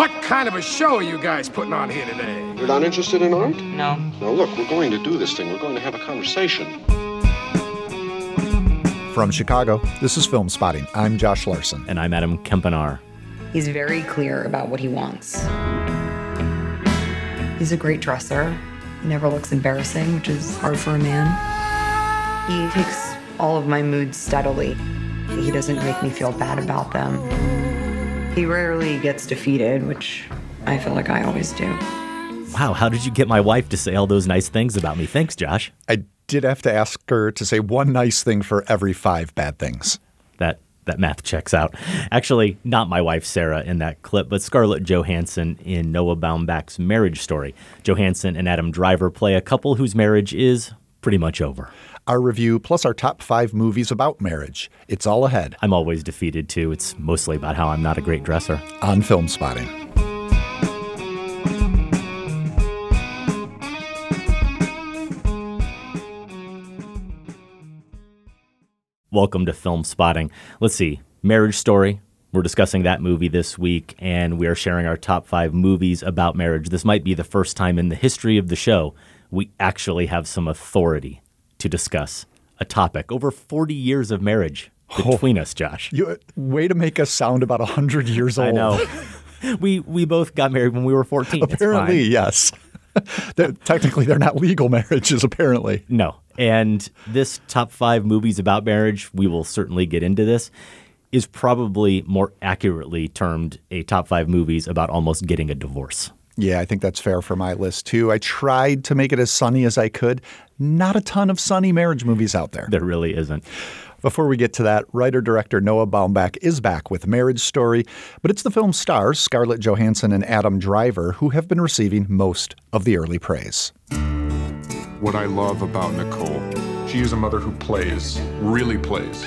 What kind of a show are you guys putting on here today? You're not interested in art? No. Now, look, we're going to do this thing. We're going to have a conversation. From Chicago, this is Film Spotting. I'm Josh Larsen. And I'm Adam Kempenaar. He's very clear about what he wants. He's a great dresser. He never looks embarrassing, which is hard for a man. He takes all of my moods steadily. He doesn't make me feel bad about them. He rarely gets defeated, which I feel like I always do. Wow, how did you get my wife to say all those nice things about me? Thanks, Josh. I did have to ask her to say one nice thing for every five bad things. That that math checks out. Actually, not my wife Sarah in that clip, but Scarlett Johansson in Noah Baumbach's marriage story. Johansson and Adam Driver play a couple whose marriage is pretty much over. Our review plus our top five movies about marriage. It's all ahead. I'm always defeated too. It's mostly about how I'm not a great dresser. On Film Spotting. Welcome to Film Spotting. Let's see, Marriage Story. We're discussing that movie this week, and we are sharing our top five movies about marriage. This might be the first time in the history of the show we actually have some authority to discuss a topic. Over 40 years of marriage oh. between oh, us, Josh. You, way to make us sound about 100 years old. I know. we, we both got married when we were 14. Apparently, yes. they're, technically, they're not legal marriages, apparently. No. And this top five movies about marriage, we will certainly get into this, is probably more accurately termed a top five movies about almost getting a divorce. Yeah, I think that's fair for my list too. I tried to make it as sunny as I could. Not a ton of sunny marriage movies out there. There really isn't. Before we get to that, writer director Noah Baumbach is back with Marriage Story, but it's the film's stars, Scarlett Johansson and Adam Driver, who have been receiving most of the early praise. What I love about Nicole, she is a mother who plays, really plays.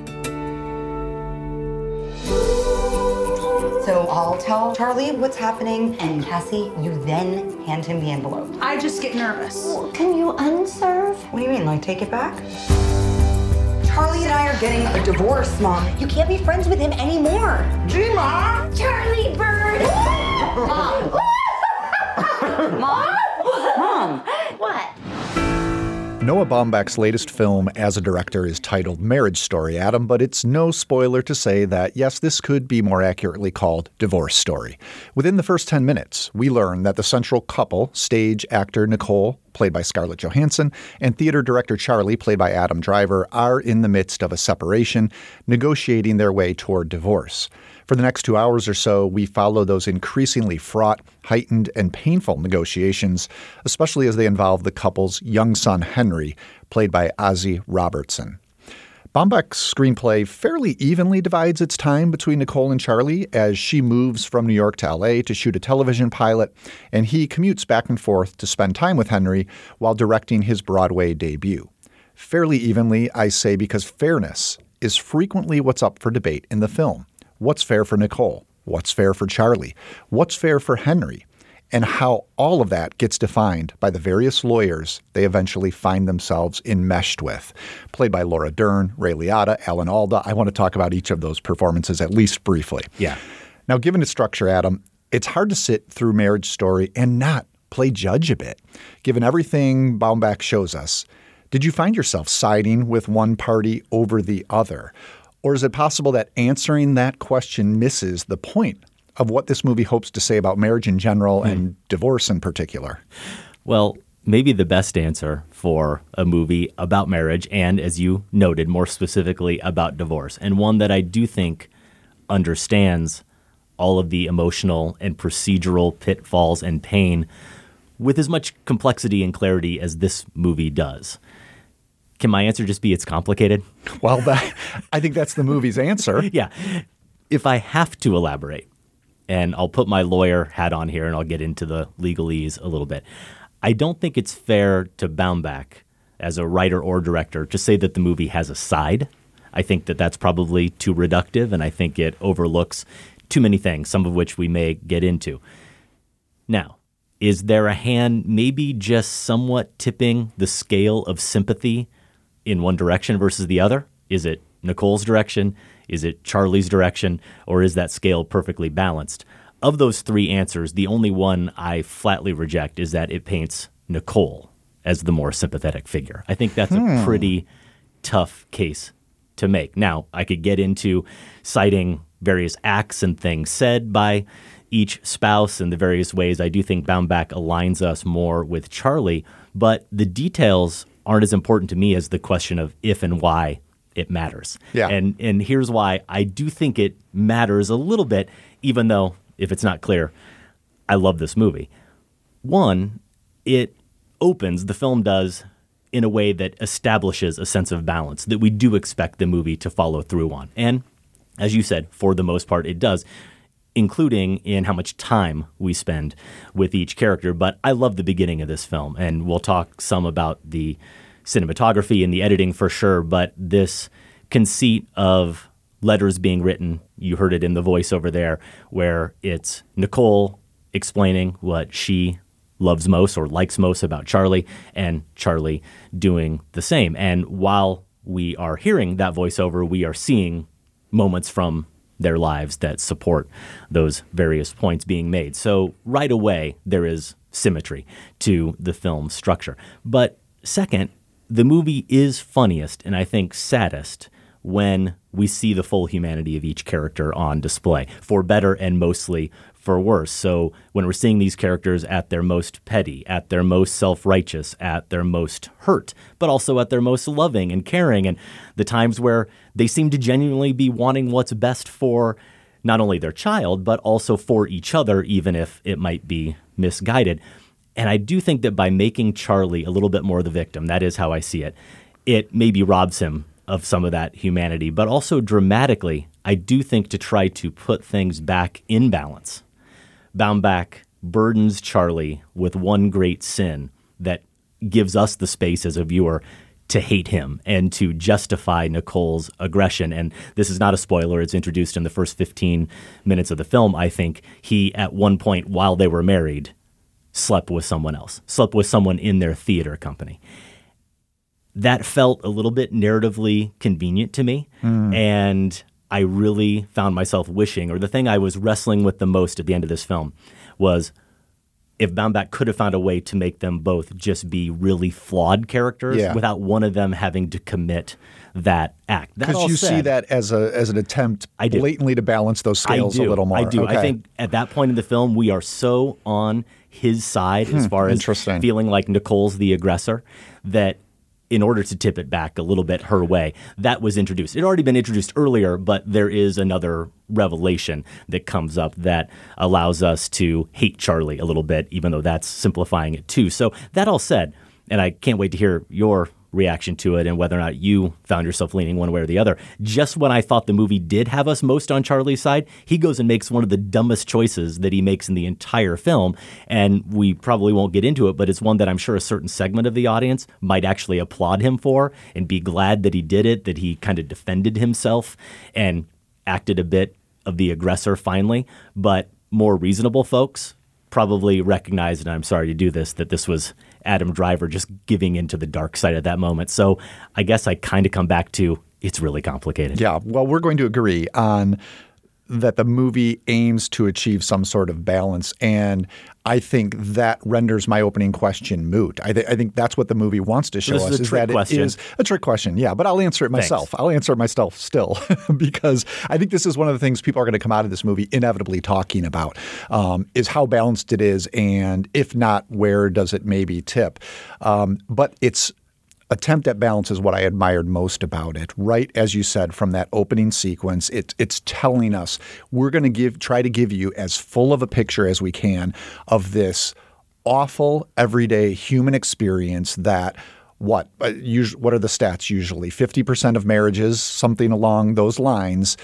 So I'll tell Charlie what's happening, and Cassie, you then hand him the envelope. I just get nervous. Can you unserve? What do you mean, like take it back? Charlie and I are getting a divorce, Mom. You can't be friends with him anymore. Gma! Charlie Bird! Mom! Mom? Mom! Noah Baumbach's latest film as a director is titled Marriage Story, Adam, but it's no spoiler to say that, yes, this could be more accurately called Divorce Story. Within the first 10 minutes, we learn that the central couple, stage actor Nicole, played by Scarlett Johansson, and theater director Charlie, played by Adam Driver, are in the midst of a separation, negotiating their way toward divorce. For the next two hours or so, we follow those increasingly fraught, heightened, and painful negotiations, especially as they involve the couple's young son, Henry, played by Azhy Robertson. Baumbach's screenplay fairly evenly divides its time between Nicole and Charlie as she moves from New York to LA to shoot a television pilot, and he commutes back and forth to spend time with Henry while directing his Broadway debut. Fairly evenly, I say, because fairness is frequently what's up for debate in the film. What's fair for Nicole? What's fair for Charlie? What's fair for Henry? And how all of that gets defined by the various lawyers they eventually find themselves enmeshed with. Played by Laura Dern, Ray Liotta, Alan Alda. I want to talk about each of those performances at least briefly. Yeah. Now, given its structure, Adam, it's hard to sit through Marriage Story and not play judge a bit. Given everything Baumbach shows us, did you find yourself siding with one party over the other? Or is it possible that answering that question misses the point of what this movie hopes to say about marriage in general mm. and divorce in particular? Well, maybe the best answer for a movie about marriage and, as you noted, more specifically about divorce, and one that I do think understands all of the emotional and procedural pitfalls and pain with as much complexity and clarity as this movie does. Can my answer just be it's complicated? Well, that, I think that's the movie's answer. yeah. If I have to elaborate, and I'll put my lawyer hat on here and I'll get into the legalese a little bit. I don't think it's fair to Baumbach as a writer or director to say that the movie has a side. I think that that's probably too reductive, and I think it overlooks too many things, some of which we may get into. Now, is there a hand maybe just somewhat tipping the scale of sympathy in one direction versus the other? Is it Nicole's direction? Is it Charlie's direction? Or is that scale perfectly balanced? Of those three answers, the only one I flatly reject is that it paints Nicole as the more sympathetic figure. I think that's a hmm. pretty tough case to make. Now, I could get into citing various acts and things said by each spouse and the various ways I do think Baumbach aligns us more with Charlie, but the details aren't as important to me as the question of if and why it matters. Yeah. And and here's why I do think it matters a little bit, even though if it's not clear, I love this movie. One, it opens, the film does, in a way that establishes a sense of balance that we do expect the movie to follow through on. And as you said, for the most part, it does, including in how much time we spend with each character. But I love the beginning of this film, and we'll talk some about the cinematography and the editing for sure. But this conceit of letters being written, you heard it in the voiceover there, where it's Nicole explaining what she loves most or likes most about Charlie, and Charlie doing the same. And while we are hearing that voiceover, we are seeing moments from their lives that support those various points being made. So, right away, there is symmetry to the film's structure. But second, the movie is funniest and I think saddest when we see the full humanity of each character on display, for better and mostly for worse. So when we're seeing these characters at their most petty, at their most self righteous, at their most hurt, but also at their most loving and caring, and the times where they seem to genuinely be wanting what's best for not only their child, but also for each other, even if it might be misguided. And I do think that by making Charlie a little bit more the victim, that is how I see it, it maybe robs him of some of that humanity, but also dramatically, I do think to try to put things back in balance. Baumbach burdens Charlie with one great sin that gives us the space as a viewer to hate him and to justify Nicole's aggression. And this is not a spoiler, it's introduced in the first 15 minutes of the film. I think he, at one point while they were married, slept with someone else, slept with someone in their theater company that felt a little bit narratively convenient to me. Hmm. And I really found myself wishing, or the thing I was wrestling with the most at the end of this film was if Baumbach could have found a way to make them both just be really flawed characters Yeah. without one of them having to commit that act. Because you see that as a as an attempt blatantly to balance those scales a little more. I do. I think at that point in the film, we are so on his side as far as Hmm, feeling like Nicole's the aggressor that in order to tip it back a little bit her way, that was introduced. It had already been introduced earlier, but there is another revelation that comes up that allows us to hate Charlie a little bit, even though that's simplifying it too. So, that all said, and I can't wait to hear your reaction to it and whether or not you found yourself leaning one way or the other. Just when I thought the movie did have us most on Charlie's side, he goes and makes one of the dumbest choices that he makes in the entire film. And we probably won't get into it, but it's one that I'm sure a certain segment of the audience might actually applaud him for and be glad that he did it, that he kind of defended himself and acted a bit of the aggressor finally. But more reasonable folks probably recognized, and I'm sorry to do this, that this was Adam Driver just giving into the dark side at that moment. So I guess I kind of come back to it's really complicated. Yeah, well, we're going to agree on that the movie aims to achieve some sort of balance, and I think that renders my opening question moot. I, th- I think that's what the movie wants to show this us is a trick that question. it is a trick question. Yeah, but I'll answer it Thanks. myself. I'll answer it myself still because I think this is one of the things people are going to come out of this movie inevitably talking about um, is how balanced it is, and if not, where does it maybe tip? Um, but it's attempt at balance is what I admired most about it. Right as you said from that opening sequence, it, it's telling us we're going to give try to give you as full of a picture as we can of this awful everyday human experience that what uh, us- what are the stats usually 50% of marriages something along those lines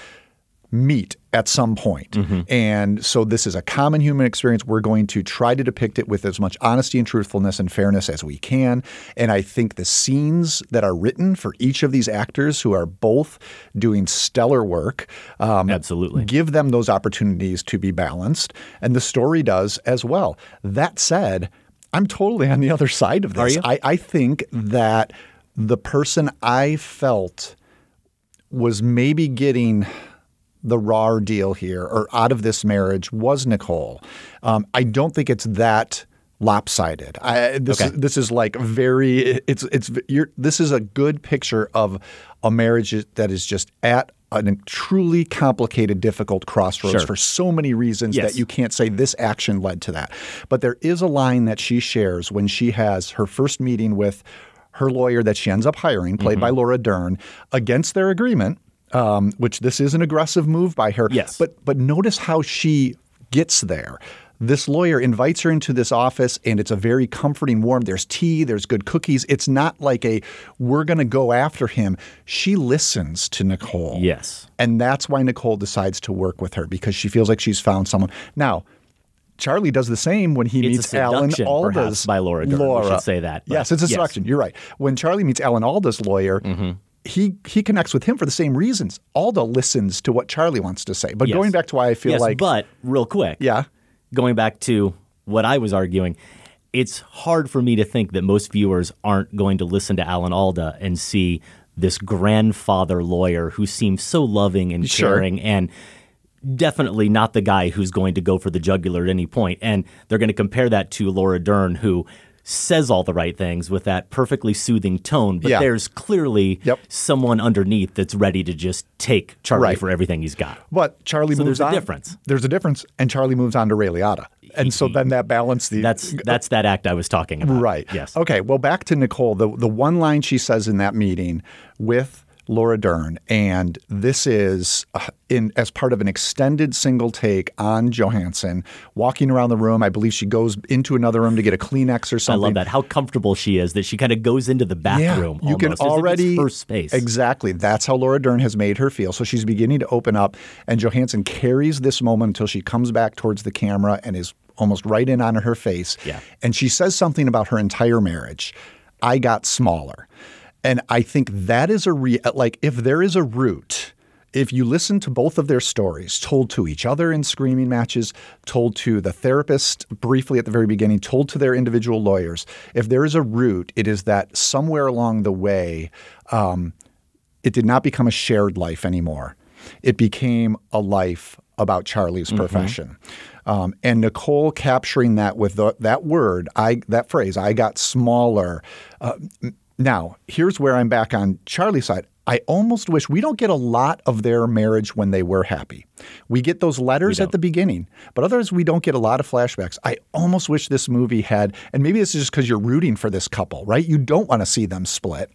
meet at some point. And so this is a common human experience. We're going to try to depict it with as much honesty and truthfulness and fairness as we can. And I think the scenes that are written for each of these actors who are both doing stellar work um, Absolutely. give them those opportunities to be balanced. And the story does as well. That said, I'm totally on the other side of this. I, I think that the person I felt was maybe getting the raw deal here or out of this marriage was Nicole. Um, I don't think it's that lopsided. I, this Okay. is this is like very it's it's you're, this is a good picture of a marriage that is just at a truly complicated, difficult crossroads Sure. for so many reasons Yes. that you can't say this action led to that. But there is a line that she shares when she has her first meeting with her lawyer that she ends up hiring, played Mm-hmm. by Laura Dern, against their agreement. Um, which this is an aggressive move by her. Yes. But but notice how she gets there. This lawyer invites her into this office, and it's a very comforting, warm. There's tea, there's good cookies. It's not like a we're going to go after him. She listens to Nicole. Yes. And that's why Nicole decides to work with her because she feels like she's found someone. Now, Charlie does the same when he It's meets Alan Alda's perhaps, by Laura Dern. We should say that, but Yes, it's a yes. seduction. You're right. When Charlie meets Alan Alda's lawyer, Mm-hmm. He he connects with him for the same reasons. Alda listens to what Charlie wants to say. But Yes. going back to why I feel yes, like but real quick. yeah, going back to what I was arguing, it's hard for me to think that most viewers aren't going to listen to Alan Alda and see this grandfather lawyer who seems so loving and Sure. caring and definitely not the guy who's going to go for the jugular at any point. And they're going to compare that to Laura Dern, who says all the right things with that perfectly soothing tone, but Yeah. there's clearly Yep. someone underneath that's ready to just take Charlie Right. for everything he's got. but Charlie So moves there's a on. difference. There's a difference, and Charlie moves on to Ray Liotta, and so then that balance the That's that's that act I was talking about. Right. Yes. Okay. Well, back to Nicole. The the one line she says in that meeting with Laura Dern, and this is uh, in as part of an extended single take on Johansson walking around the room. I believe she goes into another room to get a Kleenex or something. I love that. How comfortable she is that she kind of goes into the bathroom. Yeah, you can almost, as if it's already her space. Exactly. That's how Laura Dern has made her feel. So she's beginning to open up, and Johansson carries this moment until she comes back towards the camera and is almost right in on her face. Yeah. And she says something about her entire marriage. I got smaller. And I think that is a re like if there is a root, if you listen to both of their stories, told to each other in screaming matches, told to the therapist briefly at the very beginning, told to their individual lawyers, if there is a root, it is that somewhere along the way, um, it did not become a shared life anymore. It became a life about Charlie's profession. Um, and Nicole capturing that with the, that word, I that phrase, I got smaller. Uh, now, here's where I'm back on Charlie's side. I almost wish we don't get a lot of their marriage when they were happy. We get those letters at the beginning, but otherwise we don't get a lot of flashbacks. I almost wish this movie had, and maybe this is just because you're rooting for this couple, right? You don't want to see them split.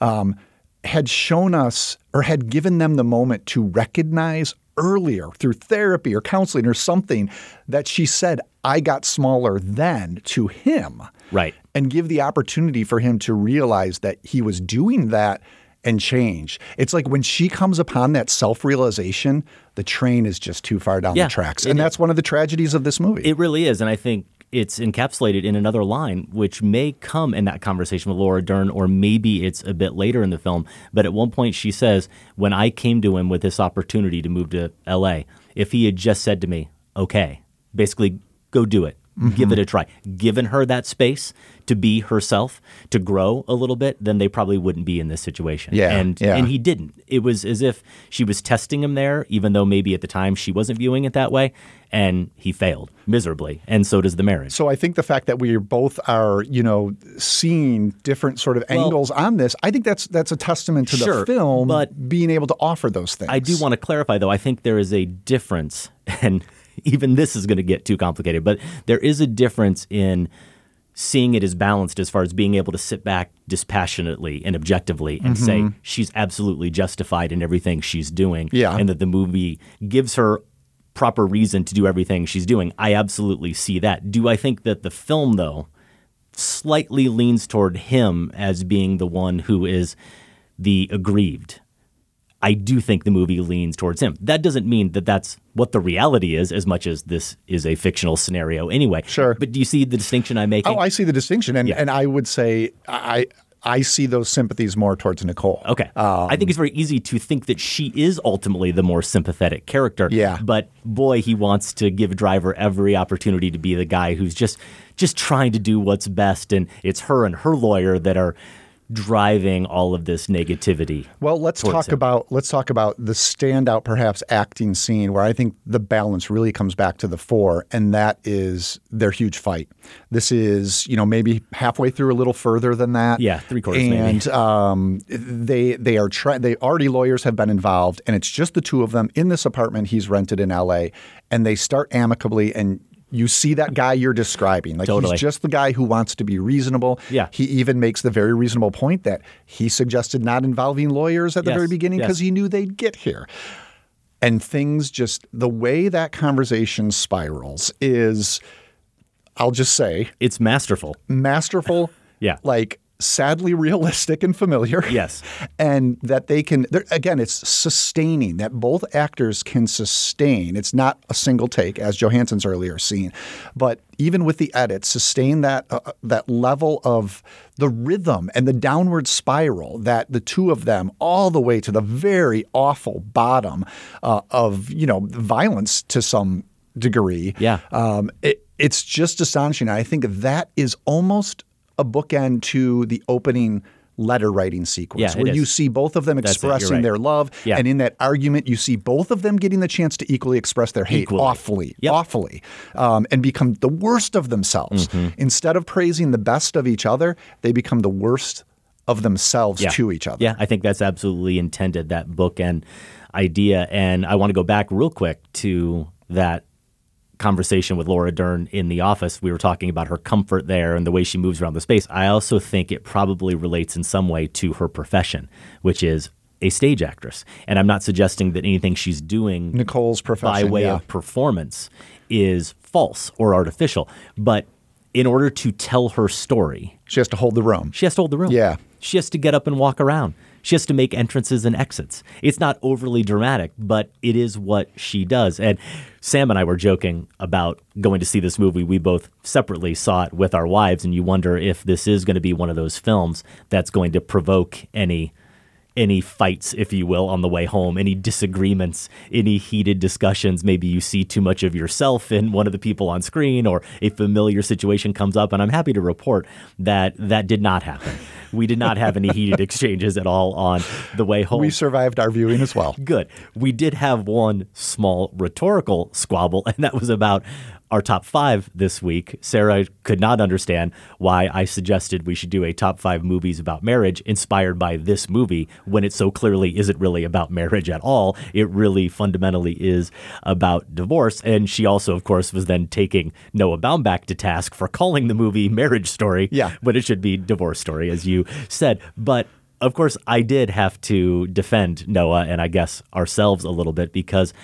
Um, had shown us or had given them the moment to recognize earlier through therapy or counseling or something that she said, I got smaller then to him. Right. And give the opportunity for him to realize that he was doing that and change. It's like when she comes upon that self realization, the train is just too far down Yeah, the tracks. And that's one of the tragedies of this movie. It really is, and I think it's encapsulated in another line, which may come in that conversation with Laura Dern, or maybe it's a bit later in the film. But at one point, she says, "When I came to him with this opportunity to move to L.A., if he had just said to me, okay, basically, go do it." Give it mm-hmm. a try. Given her that space to be herself, to grow a little bit, then they probably wouldn't be in this situation. Yeah, and yeah. and he didn't. It was as if she was testing him there, even though maybe at the time she wasn't viewing it that way, and he failed miserably, and so does the marriage. So I think the fact that we both are, you know, seeing different sort of Well- angles on this, I think that's that's a testament to the film but being able to offer those things. I do want to clarify, though. I think there is a difference, and even this is going to get too complicated, but there is a difference in seeing it as balanced as far as being able to sit back dispassionately and objectively and say mm-hmm. she's absolutely justified in everything she's doing, Yeah. and that the movie gives her proper reason to do everything she's doing. I absolutely see that. Do I think that the film, though, slightly leans toward him as being the one who is the aggrieved? I do think the movie leans towards him. That doesn't mean that that's what the reality is, as much as this is a fictional scenario anyway. Sure. But do you see the distinction I'm making? Oh, I see the distinction, and Yeah. and I would say I I see those sympathies more towards Nicole. Okay. Um, I think it's very easy to think that she is ultimately the more sympathetic character. Yeah. But boy, he wants to give Driver every opportunity to be the guy who's just just trying to do what's best, and it's her and her lawyer that are driving all of this negativity. Well, let's talk him. about let's talk about the standout, perhaps acting scene where I think the balance really comes back to the fore, and that is their huge fight. This is you know maybe halfway through a little further than that. Yeah, three quarters maybe. And um, they they are trying. They already lawyers have been involved, and it's just the two of them in this apartment he's rented in L.A. And they start amicably and. You see that guy you're describing. Like Totally. he's just the guy who wants to be reasonable. Yeah. He even makes the very reasonable point that he suggested not involving lawyers at the Yes, very beginning yes. because he knew they'd get here. And things just the way that conversation spirals is I'll just say It's masterful. masterful. Yeah. Like sadly realistic and familiar. Yes. And that they can, again, it's sustaining, that both actors can sustain. It's not a single take, as Johansson's earlier scene, but even with the edit, sustain that, uh, that level of the rhythm and the downward spiral that the two of them, all the way to the very awful bottom uh, of, you know, violence to some degree. Yeah. Um, it, it's just astonishing. I think that is almost a bookend to the opening letter writing sequence Yeah, where you see both of them That's expressing right. their love Yeah. and in that argument you see both of them getting the chance to equally express their hate Equally. awfully Yep. awfully um, and become the worst of themselves Mm-hmm. instead of praising the best of each other they become the worst of themselves yeah. to each other Yeah, I think that's absolutely intended, that bookend idea. And I want to go back real quick to that conversation with Laura Dern in the office. We were talking about her comfort there and the way she moves around the space. I also think it probably relates in some way to her profession, which is a stage actress. And I'm not suggesting that anything she's doing Nicole's profession by way yeah. of performance is false or artificial. But in order to tell her story, she has to hold the room she has to hold the room. Yeah. She has to get up and walk around. She has to make entrances and exits. It's not overly dramatic, but it is what she does. And Sam and I were joking about going to see this movie. We both separately saw it with our wives, and you wonder if this is going to be one of those films that's going to provoke any any fights, if you will, on the way home, any disagreements, any heated discussions. Maybe you see too much of yourself in one of the people on screen, or a familiar situation comes up. And I'm happy to report that that did not happen. We did not have any heated exchanges at all on the way home. we survived our viewing as well Good. We did have one small rhetorical squabble, and that was about our top five this week. Sarah could not understand why I suggested we should do a top five movies about marriage inspired by this movie when it so clearly isn't really about marriage at all. It really fundamentally is about divorce. And she also, of course, was then taking Noah Baumbach to task for calling the movie Marriage Story Yeah. when it should be Divorce Story, as you said. But of course, I did have to defend Noah and I guess ourselves a little bit because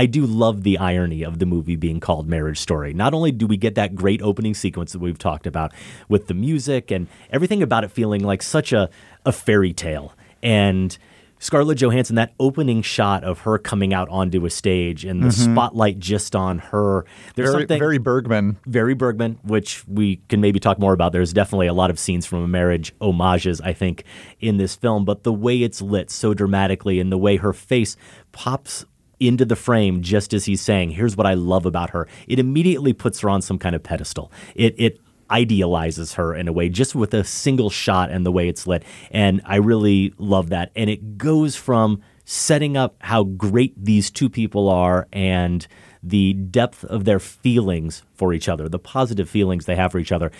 I do love the irony of the movie being called Marriage Story. Not only do we get that great opening sequence that we've talked about with the music and everything about it feeling like such a, a fairy tale, and Scarlett Johansson, that opening shot of her coming out onto a stage and the mm-hmm. spotlight just on her. There's very, something very Bergman very Bergman, which we can maybe talk more about. There's definitely a lot of scenes from a marriage homages, I think, in this film. But the way it's lit so dramatically and the way her face pops into the frame just as he's saying, "Here's what I love about her," it immediately puts her on some kind of pedestal. It it idealizes her in a way just with a single shot and the way it's lit. And I really love that. And it goes from setting up how great these two people are and the depth of their feelings for each other, the positive feelings they have for each other,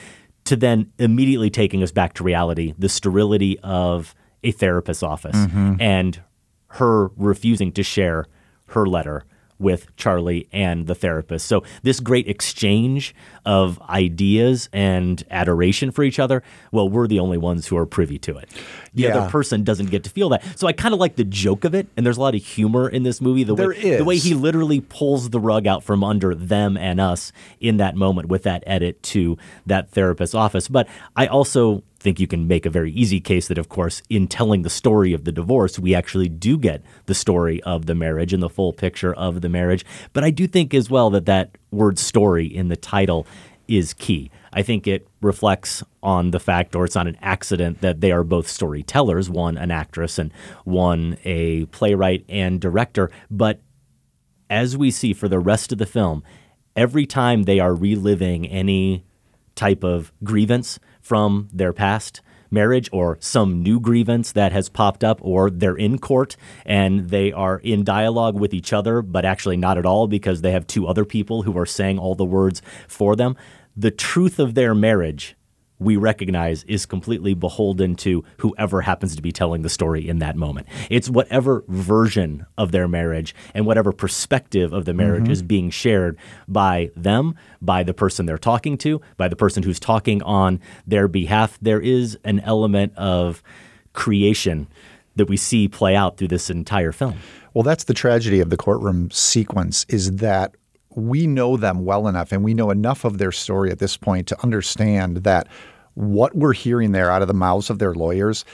to then immediately taking us back to reality, the sterility of a therapist's office mm-hmm. and her refusing to share her letter with Charlie and the therapist. So this great exchange of ideas and adoration for each other, well, we're the only ones who are privy to it. The Yeah. other person doesn't get to feel that. So I kind of like the joke of it, and there's a lot of humor in this movie. The There way the way he literally pulls the rug out from under them and us in that moment with that edit to that therapist's office. But I also think you can make a very easy case that, of course, in telling the story of the divorce, we actually do get the story of the marriage and the full picture of the marriage. But I do think as well that that word story in the title is key. I think it reflects on the fact, or it's not an accident, that they are both storytellers one an actress and one a playwright and director. But as we see for the rest of the film, every time they are reliving any type of grievance from their past marriage or some new grievance that has popped up, or they're in court and they are in dialogue with each other, but actually not at all because they have two other people who are saying all the words for them. The truth of their marriage we recognize is completely beholden to whoever happens to be telling the story in that moment. It's whatever version of their marriage and whatever perspective of the marriage Mm-hmm. is being shared by them, by the person they're talking to, by the person who's talking on their behalf. There is an element of creation that we see play out through this entire film. Well, that's the tragedy of the courtroom sequence is that we know them well enough and we know enough of their story at this point to understand that what we're hearing there out of the mouths of their lawyers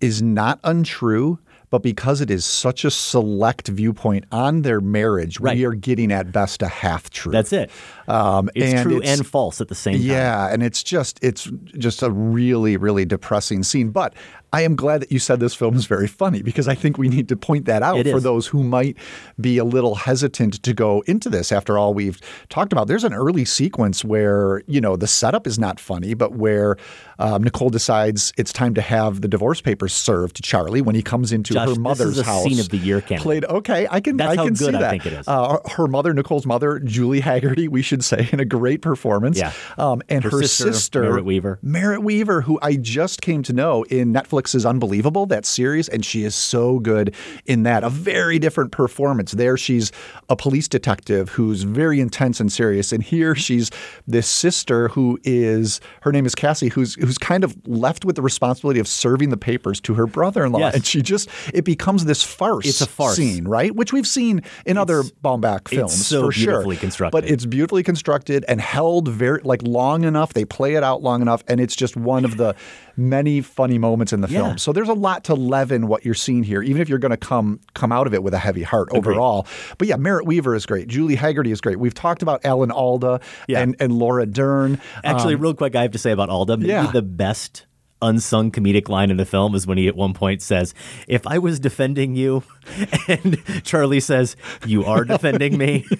is not untrue. But because it is such a select viewpoint on their marriage, Right. we are getting at best a half truth. That's it. Um, It's and true it's- and false at the same time. yeah, and it's just it's just a really really depressing scene. But I am glad that you said this film is very funny because I think we need to point that out It for is. those who might be a little hesitant to go into this. After all we've talked about, there's an early sequence where you know the setup is not funny, but where um, Nicole decides it's time to have the divorce papers served to Charlie when he comes into Josh, her this mother's is a house. scene of the year. Played okay, I can That's I how can good see I that. think it is. Uh, her mother, Nicole's mother, Julie Hagerty, we should say, in a great performance. Yeah. Um, and her, Her sister, Merritt Wever. Merritt Wever, who I just came to know in Netflix's Unbelievable, that series, and she is so good in that. A very different performance. There, she's a police detective who's very intense and serious, and here she's this sister who is her name is Cassie, who's who's kind of left with the responsibility of serving the papers to her brother-in-law, Yes. and she just it becomes this farce. It's a farce. scene, right? Which we've seen in other Baumbach films so for sure. constructed. But it's beautifully constructed and held very like long enough. They play it out long enough, and it's just one of the many funny moments in the Yeah. film. So there's a lot to leaven what you're seeing here, even if you're going to come come out of it with a heavy heart overall. But yeah, Merritt Wever is great. Julie Hagerty is great. We've talked about Alan Alda Yeah. and, and Laura Dern. Actually, real quick, I have to say about Alda, maybe Um, yeah. the best unsung comedic line in the film is when he at one point says, If I was defending you, and Charlie says, You are defending me.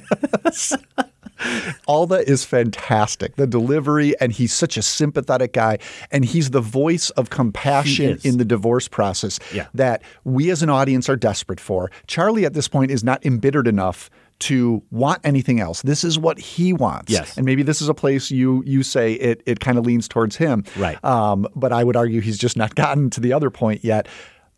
Alda is fantastic. The delivery, and he's such a sympathetic guy, and he's the voice of compassion in the divorce process Yeah. that we as an audience are desperate for. Charlie at this point is not embittered enough to want anything else. This is what he wants. Yes. And maybe this is a place you you say it it kind of leans towards him. Right. Um, but I would argue he's just not gotten to the other point yet.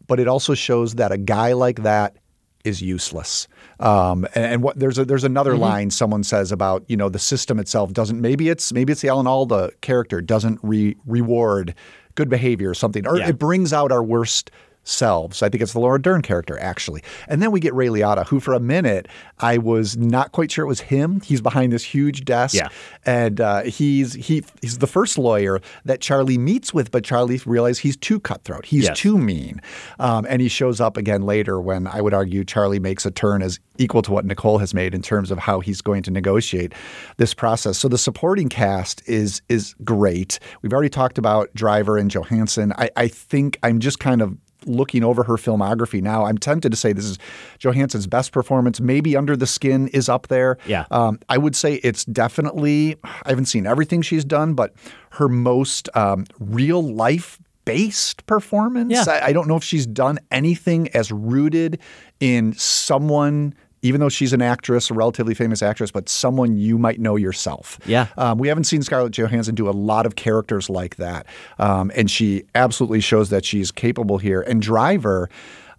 But it also shows that a guy like that is useless. Um, and, and what there's a, there's another Mm-hmm. line someone says about you know the system itself doesn't maybe it's maybe it's the Alan Alda character doesn't re, reward good behavior or something or Yeah. it brings out our worst selves. I think it's the Laura Dern character actually. And then we get Ray Liotta who for a minute I was not quite sure it was him. He's behind this huge desk Yeah. and uh, he's he he's the first lawyer that Charlie meets with, but Charlie realizes he's too cutthroat. He's Yes. too mean, um, and he shows up again later when I would argue Charlie makes a turn as equal to what Nicole has made in terms of how he's going to negotiate this process. So the supporting cast is is great. We've already talked about Driver and Johansson. I, I think I'm just kind of looking over her filmography now, I'm tempted to say this is Johansson's best performance. Maybe Under the Skin is up there. Yeah. Um, I would say it's definitely, I haven't seen everything she's done, but her most um, real life based performance. Yeah. I, I don't know if she's done anything as rooted in someone. Even though she's an actress, a relatively famous actress, but someone you might know yourself. Yeah. Um, we haven't seen Scarlett Johansson do a lot of characters like that. Um, and she absolutely shows that she's capable here. And Driver,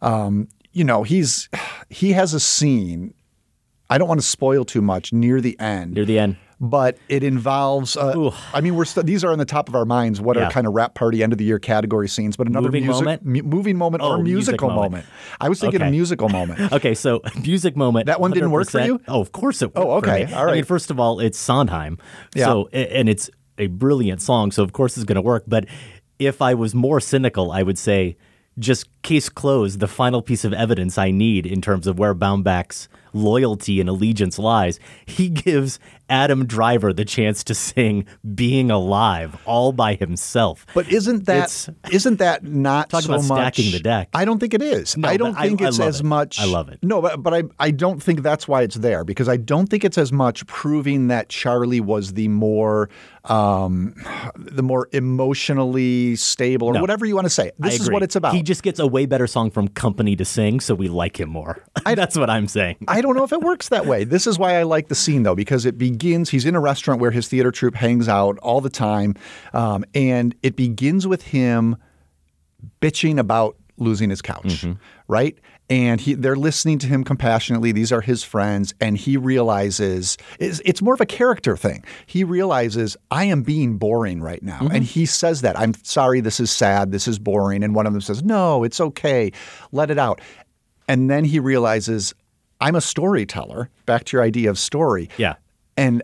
um, you know, he's he has a scene. I don't want to spoil too much near the end. Near the end. But it involves. Uh, I mean, we're st- these are on the top of our minds. What Yeah. are kind of rap party end of the year category scenes? But another Moving music, moment? mu- moving moment Oh, or music musical moment. moment. I was thinking a musical moment. Okay, so music moment. That one didn't work for you? Oh, of course it worked. Oh, okay. All I mean, first of all, it's Sondheim. Yeah. So, and it's a brilliant song. So, of course, it's going to work. But if I was more cynical, I would say just case closed, the final piece of evidence I need in terms of where Baumbach's loyalty and allegiance lies. He gives Adam Driver the chance to sing Being Alive all by himself. But isn't that isn't that not Talk so about much? stacking the deck. I don't think it is. No, I don't think I it's love as it. much. I love it. No, but, but I I don't think that's why it's there because I don't think it's as much proving that Charlie was the more um, the more emotionally stable or No. whatever you want to say. This is what it's about. He just gets a way better song from Company to sing, so we like him more. That's what I'm saying. I don't know if it works that way. This is why I like the scene though, because it begins. He's in a restaurant where his theater troupe hangs out all the time, um, and it begins with him bitching about losing his couch, right? And he, they're listening to him compassionately. These are his friends, and he realizes it's, it's more of a character thing. He realizes I am being boring right now, and mm-hmm. he says that I'm sorry. This is sad. This is boring. And one of them says, "No, it's okay. Let it out." And then he realizes I'm a storyteller. Back to your idea of story. Yeah. And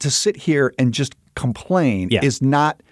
to sit here and just complain Yeah. is not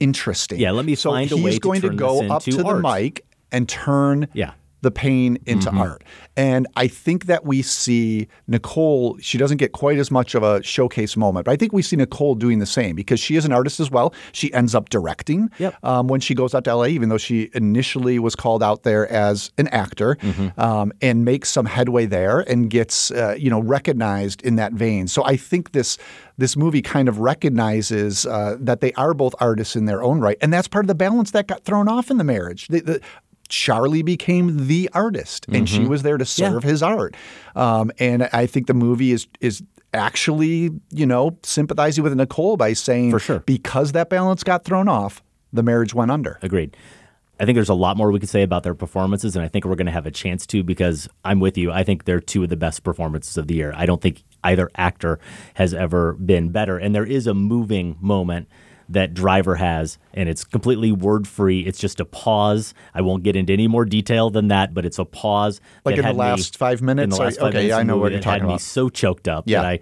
interesting. Yeah, let me so find a he's way to going to turn go up to art. the mic and turn Yeah. The pain into Mm-hmm. art. And I think that we see Nicole, she doesn't get quite as much of a showcase moment, but I think we see Nicole doing the same because she is an artist as well. She ends up directing Yep. um, when she goes out to LA, even though she initially was called out there as an actor Mm-hmm. um, and makes some headway there and gets, uh, you know, recognized in that vein. So I think this this movie kind of recognizes uh, that they are both artists in their own right, and that's part of the balance that got thrown off in the marriage. The, the, Charlie became the artist, and she was there to serve his art. Um, and I think the movie is is actually, you know, sympathizing with Nicole by saying, For sure. because that balance got thrown off, the marriage went under. Agreed. I think there's a lot more we could say about their performances, and I think we're going to have a chance to because I'm with you. I think they're two of the best performances of the year. I don't think either actor has ever been better. And there is a moving moment that Driver has, and it's completely word free. It's just a pause. I won't get into any more detail than that, but it's a pause. Like in the me- last five minutes? In the last five okay, minutes yeah, I know what you're talking about. it had me so choked up Yeah. that I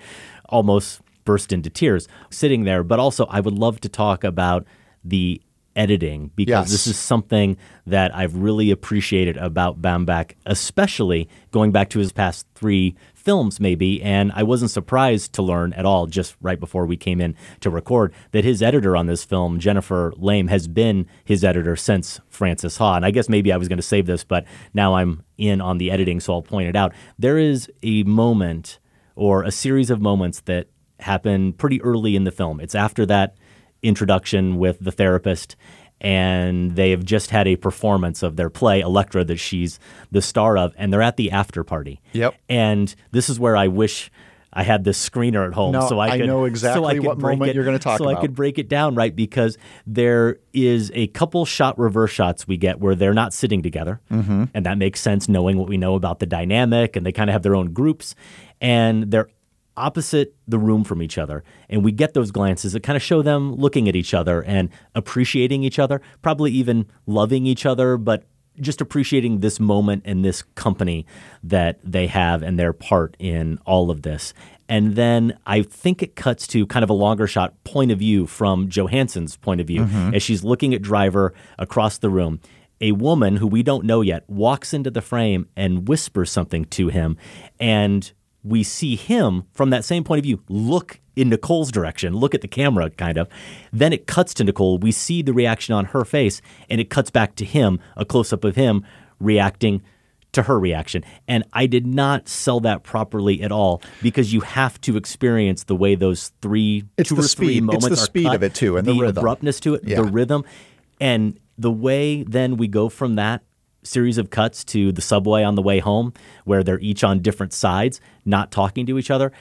almost burst into tears sitting there. But also, I would love to talk about the editing because Yes. this is something that I've really appreciated about Baumbach, especially going back to his past three films, maybe. And I wasn't surprised to learn at all just right before we came in to record that his editor on this film, Jennifer Lame, has been his editor since Frances Ha. And I guess maybe I was going to save this, but now I'm in on the editing, so I'll point it out. There is a moment or a series of moments that happen pretty early in the film. It's after that introduction with the therapist and they have just had a performance of their play Electra that she's the star of and they're at the after party. Yep. And this is where I wish I had this screener at home No, so I I could know so exactly I could what break moment it- you're gonna talk about. so I could break it down right because there is a couple shot reverse shots we get where they're not sitting together Mm-hmm. and that makes sense knowing what we know about the dynamic and they kind of have their own groups and they're opposite the room from each other and we get those glances that kind of show them looking at each other and appreciating each other probably even loving each other but just appreciating this moment and this company that they have and their part in all of this and then I think it cuts to kind of a longer shot point of view from Johansson's point of view mm-hmm. as she's looking at Driver across the room. A woman who we don't know yet walks into the frame and whispers something to him. And we see him from that same point of view look in Nicole's direction, look at the camera, kind of. Then it cuts to Nicole. We see the reaction on her face, and it cuts back to him, a close up of him reacting to her reaction. And I did not sell that properly at all because you have to experience the way those three, It's two the or three speed- it's moments the are speed cut, of it, too, and the rhythm. abruptness to it, Yeah. the rhythm, and the way then we go from that series of cuts to the subway on the way home, where they're each on different sides, not talking to each other.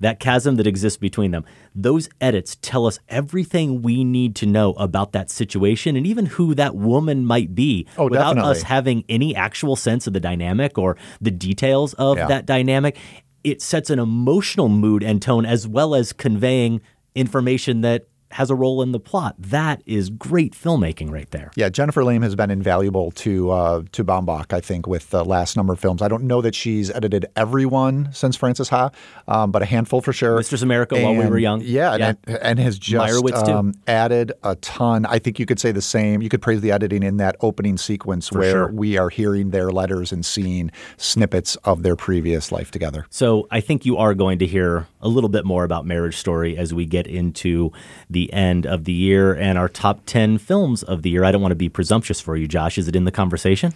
That chasm that exists between them. Those edits tell us everything we need to know about that situation and even who that woman might be Oh, without definitely. us having any actual sense of the dynamic or the details of Yeah. that dynamic. It sets an emotional mood and tone as well as conveying information that has a role in the plot. That is great filmmaking right there. Yeah, Jennifer Lame has been invaluable to uh, to Baumbach, I think, with the last number of films. I don't know that she's edited everyone since Frances Ha, um, but a handful for sure. Mistress America, While We Were Young. Yeah, Yeah. And, and has just um, added a ton. I think you could say the same. You could praise the editing in that opening sequence where sure. we are hearing their letters and seeing snippets of their previous life together. So I think you are going to hear a little bit more about Marriage Story as we get into the end of the year and our top 10 films of the year. I don't want to be presumptuous for you, Josh. Is it in the conversation?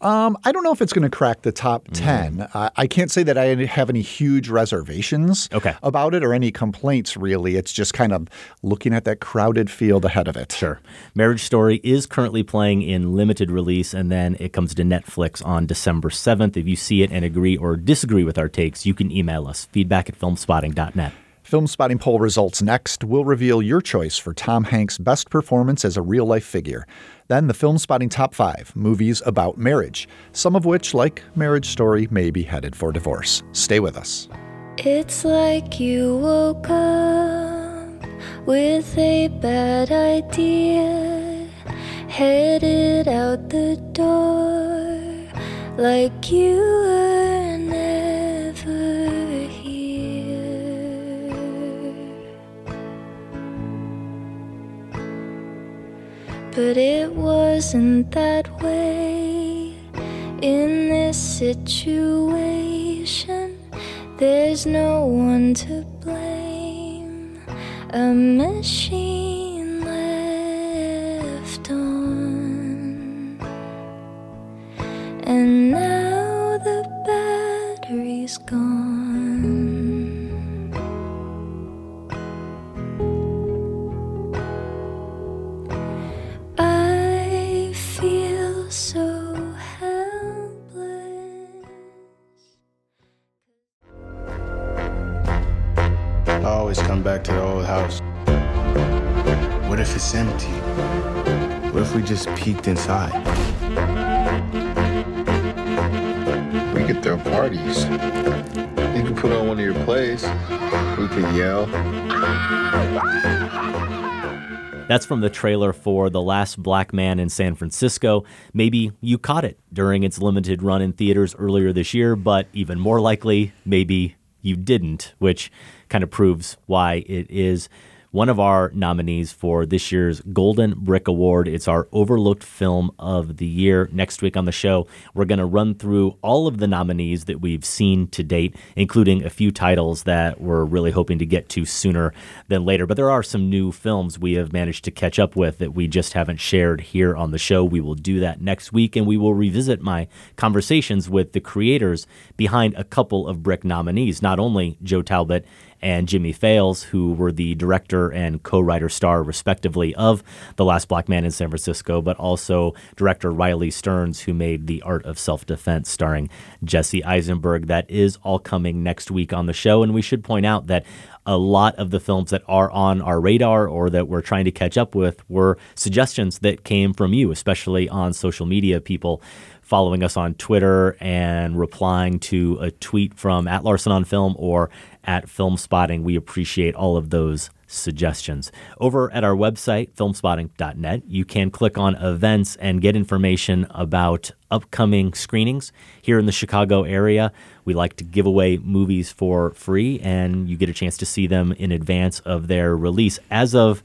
Um, I don't know if it's going to crack the top 10. I I can't say that I have any huge reservations Okay. about it or any complaints, really. It's just kind of looking at that crowded field ahead of it. Sure. Marriage Story is currently playing in limited release, and then it comes to Netflix on December 7th. If you see it and agree or disagree with our takes, you can email us feedback at filmspotting.net. Film Spotting poll results next. We'll reveal your choice for Tom Hanks' best performance as a real life figure. Then the Film Spotting Top 5 movies about marriage, some of which, like Marriage Story, may be headed for divorce. Stay with us. It's like you woke up with a bad idea, headed out the door like you were never But it wasn't that way in this situation. There's no one to blame. A machine left on. And now the battery's gone. Always come back to the old house. What if it's empty? What if we just peeked inside? We could throw parties. You could put on one of your plays. We could yell. That's from the trailer for The Last Black Man in San Francisco. Maybe you caught it during its limited run in theaters earlier this year, but even more likely, maybe you didn't, which kind of proves why it is one of our nominees for this year's Golden Brick Award. It's our overlooked film of the year. Next week on the show, we're going to run through all of the nominees that we've seen to date, including a few titles that we're really hoping to get to sooner than later. But there are some new films we have managed to catch up with that we just haven't shared here on the show. We will do that next week, and we will revisit my conversations with the creators behind a couple of Brick nominees, not only Joe Talbot and Jimmy Fails, who were the director and co writer star, respectively, of The Last Black Man in San Francisco, but also director Riley Stearns, who made The Art of Self Defense, starring Jesse Eisenberg. That is all coming next week on the show. And we should point out that a lot of the films that are on our radar or that we're trying to catch up with were suggestions that came from you, especially on social media, people following us on Twitter and replying to a tweet from at Larsen on Film or at Film Spotting. We appreciate all of those suggestions. Over at our website, filmspotting.net, you can click on events and get information about upcoming screenings here in the Chicago area. We like to give away movies for free, and you get a chance to see them in advance of their release. As of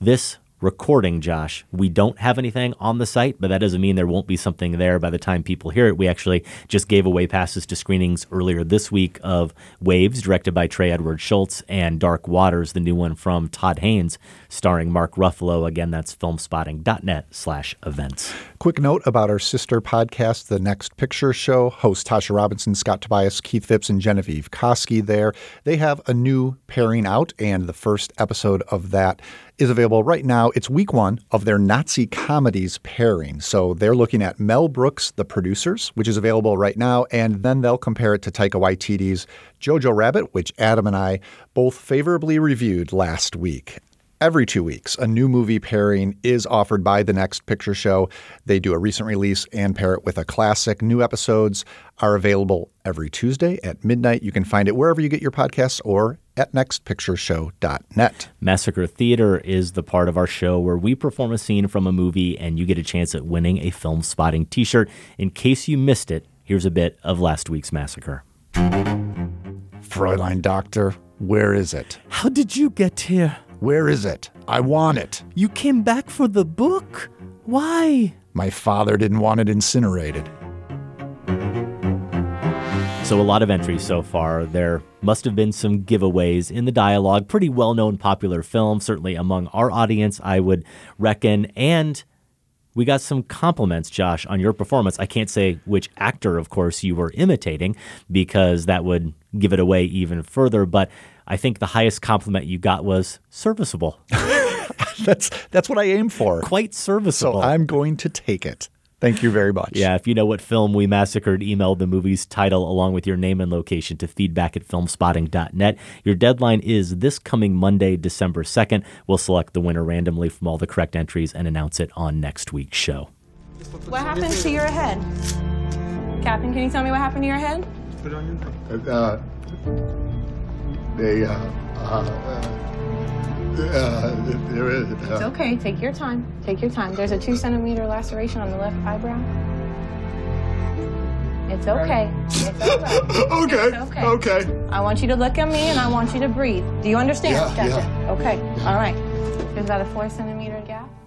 this recording, Josh, we don't have anything on the site, but that doesn't mean there won't be something there by the time people hear it. We actually just gave away passes to screenings earlier this week of Waves, directed by Trey Edward Shults, and Dark Waters, the new one from Todd Haynes, starring Mark Ruffalo. Again, that's filmspotting.net slash events. Quick note about our sister podcast, The Next Picture Show. Host Tasha Robinson, Scott Tobias, Keith Phipps, and Genevieve Koski there. They have a new pairing out, and the first episode of that is available right now. It's week one of their Nazi comedies pairing. So they're looking at Mel Brooks, The Producers, which is available right now, and then they'll compare it to Taika Waititi's Jojo Rabbit, which Adam and I both favorably reviewed last week. Every two weeks, a new movie pairing is offered by the Next Picture Show. They do a recent release and pair it with a classic. New episodes are available every Tuesday at midnight. You can find it wherever you get your podcasts or at nextpictureshow.net. Massacre Theater is the part of our show where we perform a scene from a movie and you get a chance at winning a film spotting t shirt. In case you missed it, here's a bit of last week's Massacre. Fräulein Doctor, where is it? How did you get here? Where is it? I want it. You came back for the book? Why? My father didn't want it incinerated. So, a lot of entries so far. There must have been some giveaways in the dialogue. Pretty well known popular film, certainly among our audience, I would reckon. And we got some compliments, Josh, on your performance. I can't say which actor, of course, you were imitating because that would give it away even further. But I think the highest compliment you got was serviceable. that's that's what I aim for. Quite serviceable. So I'm going to take it. Thank you very much. Yeah, if you know what film we massacred, email the movie's title along with your name and location to feedback at filmspotting.net. Your deadline is this coming Monday, December 2nd. We'll select the winner randomly from all the correct entries and announce it on next week's show. What happened to your head? Captain, can you tell me what happened to your head? Put on Uh, they, uh, uh, uh, there is. It's okay. Take your time. Take your time. There's a two centimeter laceration on the left eyebrow. It's okay. It's all right. okay. It's okay. Okay. I want you to look at me and I want you to breathe. Do you understand? Yeah, gotcha. yeah. Okay. All right. There's about a four centimeter gap.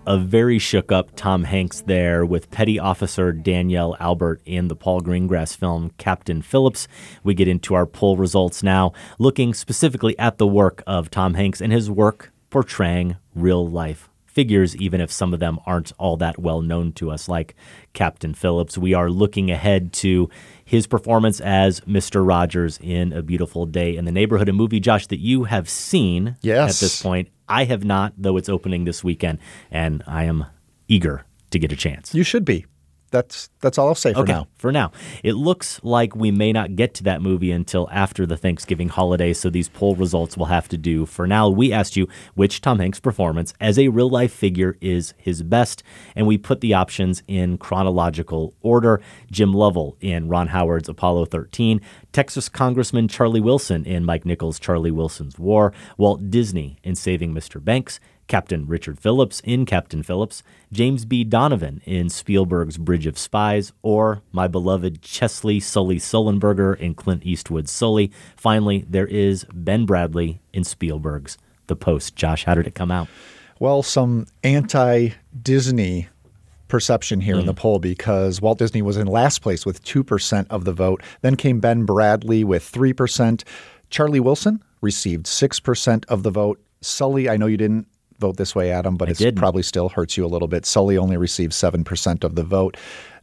A very shook up Tom Hanks there with Petty Officer Danielle Albert in the Paul Greengrass film Captain Phillips. We get into our poll results now, looking specifically at the work of Tom Hanks and his work portraying real life figures, even if some of them aren't all that well known to us, like Captain Phillips. We are looking ahead to his performance as Mr. Rogers in A Beautiful Day in the Neighborhood, a movie, Josh, that you have seen Yes. at this point. I have not, though it's opening this weekend, and I am eager to get a chance. You should be. That's that's all I'll say for okay, now. for now. It looks like we may not get to that movie until after the Thanksgiving holiday, so these poll results will have to do. For now, we asked you which Tom Hanks performance as a real life figure is his best, and we put the options in chronological order. Jim Lovell in Ron Howard's Apollo 13, Texas Congressman Charlie Wilson in Mike Nichols' Charlie Wilson's War, Walt Disney in Saving Mr. Banks, Captain Richard Phillips in Captain Phillips, James B. Donovan in Spielberg's Bridge of Spies, or my beloved Chesley Sully Sullenberger in Clint Eastwood's Sully. Finally, there is Ben Bradlee in Spielberg's The Post. Josh, how did it come out? Well, some anti Disney perception here in the hmm. poll because Walt Disney was in last place with 2% of the vote. Then came Ben Bradlee with 3%. Charlie Wilson received 6% of the vote. Sully, I know you didn't vote this way, Adam, but it probably still hurts you a little bit. Sully only received 7% of the vote.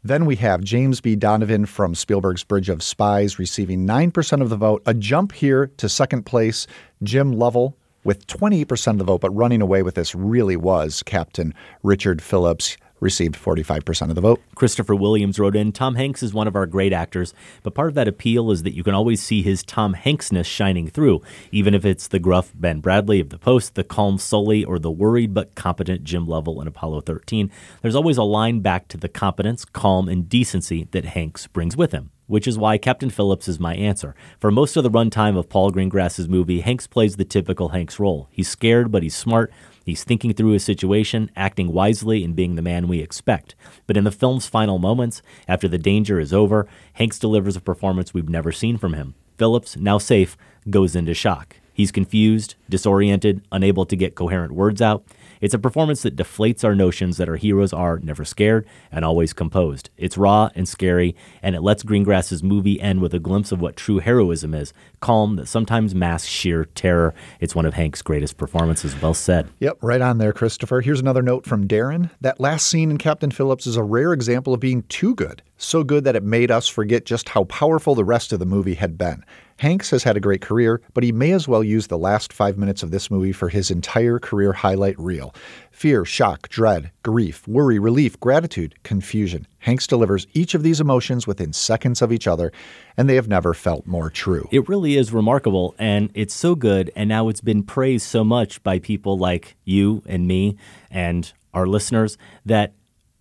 Then we have James B. Donovan from Spielberg's Bridge of Spies receiving 9% of the vote. A jump here to second place, Jim Lovell with 28% of the vote, but running away with this really was Captain Richard Phillips, received 45% of the vote. Christopher Williams wrote in Tom Hanks is one of our great actors, but part of that appeal is that you can always see his Tom Hanksness shining through, even if it's the gruff Ben Bradlee of The Post, the calm Sully, or the worried but competent Jim Lovell in Apollo 13. There's always a line back to the competence, calm, and decency that Hanks brings with him. Which is why Captain Phillips is my answer. For most of the runtime of Paul Greengrass's movie, Hanks plays the typical Hanks role. He's scared, but he's smart. He's thinking through his situation, acting wisely, and being the man we expect. But in the film's final moments, after the danger is over, Hanks delivers a performance we've never seen from him. Phillips, now safe, goes into shock. He's confused, disoriented, unable to get coherent words out. It's a performance that deflates our notions that our heroes are never scared and always composed. It's raw and scary, and it lets Greengrass's movie end with a glimpse of what true heroism is calm that sometimes masks sheer terror. It's one of Hank's greatest performances. Well said. Yep, right on there, Christopher. Here's another note from Darren. That last scene in Captain Phillips is a rare example of being too good. So good that it made us forget just how powerful the rest of the movie had been. Hanks has had a great career, but he may as well use the last five minutes of this movie for his entire career highlight reel. Fear, shock, dread, grief, worry, relief, gratitude, confusion. Hanks delivers each of these emotions within seconds of each other, and they have never felt more true. It really is remarkable, and it's so good. And now it's been praised so much by people like you and me and our listeners that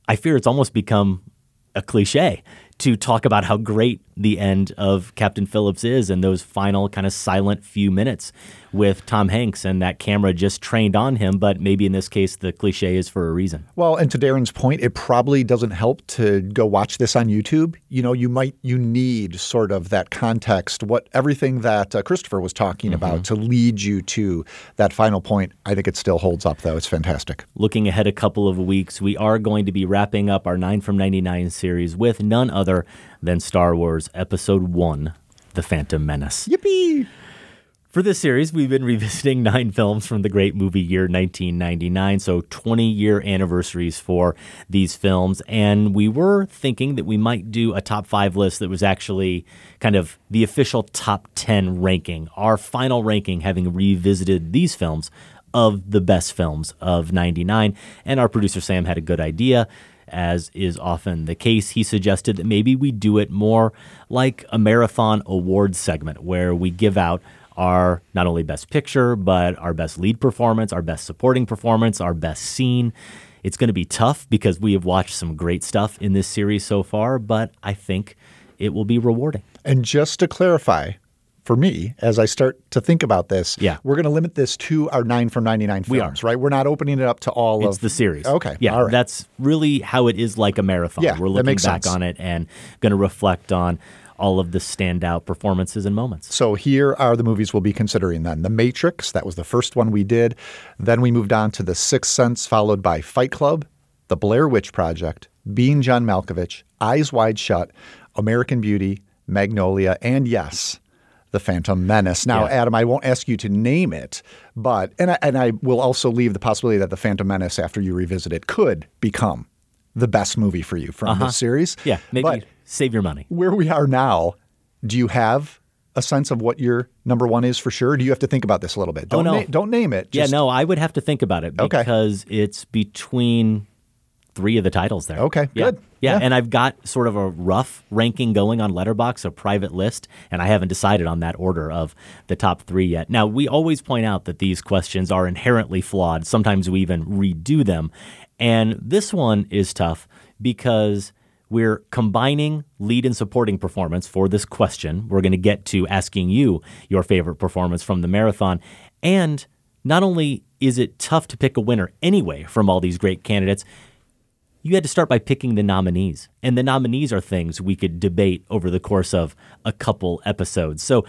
I fear it's almost become a cliche to talk about how great the end of Captain Phillips is and those final kind of silent few minutes. With Tom Hanks and that camera just trained on him. But maybe in this case, the cliche is for a reason. Well, and to Darren's point, it probably doesn't help to go watch this on YouTube. You know, you might you need sort of that context, what everything that uh, Christopher was talking Mm-hmm. about to lead you to that final point. I think it still holds up, though. It's fantastic. Looking ahead a couple of weeks, we are going to be wrapping up our 9 from 99 series with none other than Star Wars Episode 1 The Phantom Menace. Yippee! For this series, we've been revisiting nine films from the great movie year 1999, so 20 year anniversaries for these films. And we were thinking that we might do a top five list that was actually kind of the official top 10 ranking, our final ranking having revisited these films of the best films of 99. And our producer Sam had a good idea. As is often the case, he suggested that maybe we do it more like a marathon awards segment where we give out our not only best picture, but our best lead performance, our best supporting performance, our best scene. It's going to be tough because we have watched some great stuff in this series so far, but I think it will be rewarding. And just to clarify, for me, as I start to think about this, Yeah. we're going to limit this to our nine from 99 films, We are. right? We're not opening it up to all It's of the series. Okay. Yeah, All right. that's really how it is like a marathon. Yeah, We're looking back sense. on it and going to reflect on all of the standout performances and moments. So here are the movies we'll be considering then. The Matrix, that was the first one we did. Then we moved on to The Sixth Sense, followed by Fight Club, The Blair Witch Project, Being John Malkovich, Eyes Wide Shut, American Beauty, Magnolia, and yes, The Phantom Menace. Now, Yeah. Adam, I won't ask you to name it, but and I, and I will also leave the possibility that The Phantom Menace, after you revisit it, could become the best movie for you from Uh-huh. this series. Yeah, maybe But save your money. where we are now, do you have a sense of what your number one is for sure? Do you have to think about this a little bit? Oh, don't Oh, no. na- don't name it. yeah, no, I would have to think about it Okay. because it's between three of the titles there. Okay, yeah. good. Yeah. Yeah. and I've got sort of a rough ranking going on Letterboxd, a private list, and I haven't decided on that order of the top three yet. Now, we always point out that these questions are inherently flawed. Sometimes we even redo them, and this one is tough because we're combining lead and supporting performance for this question. We're going to get to asking you your favorite performance from the marathon. And not only is it tough to pick a winner anyway from all these great candidates, you had to start by picking the nominees. And the nominees are things we could debate over the course of a couple episodes. So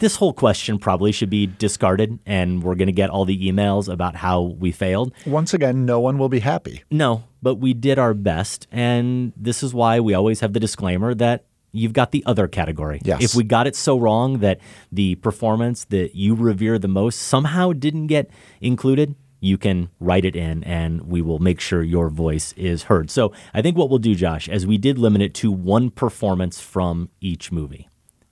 this whole question probably should be discarded, and we're going to get all the emails about how we failed. Once again, no one will be happy. No, but we did our best. And this is why we always have the disclaimer that you've got the other category. Yes. If we got it so wrong that the performance that you revere the most somehow didn't get included, you can write it in and we will make sure your voice is heard. So I think what we'll do, Josh, as we did limit it to one performance from each movie,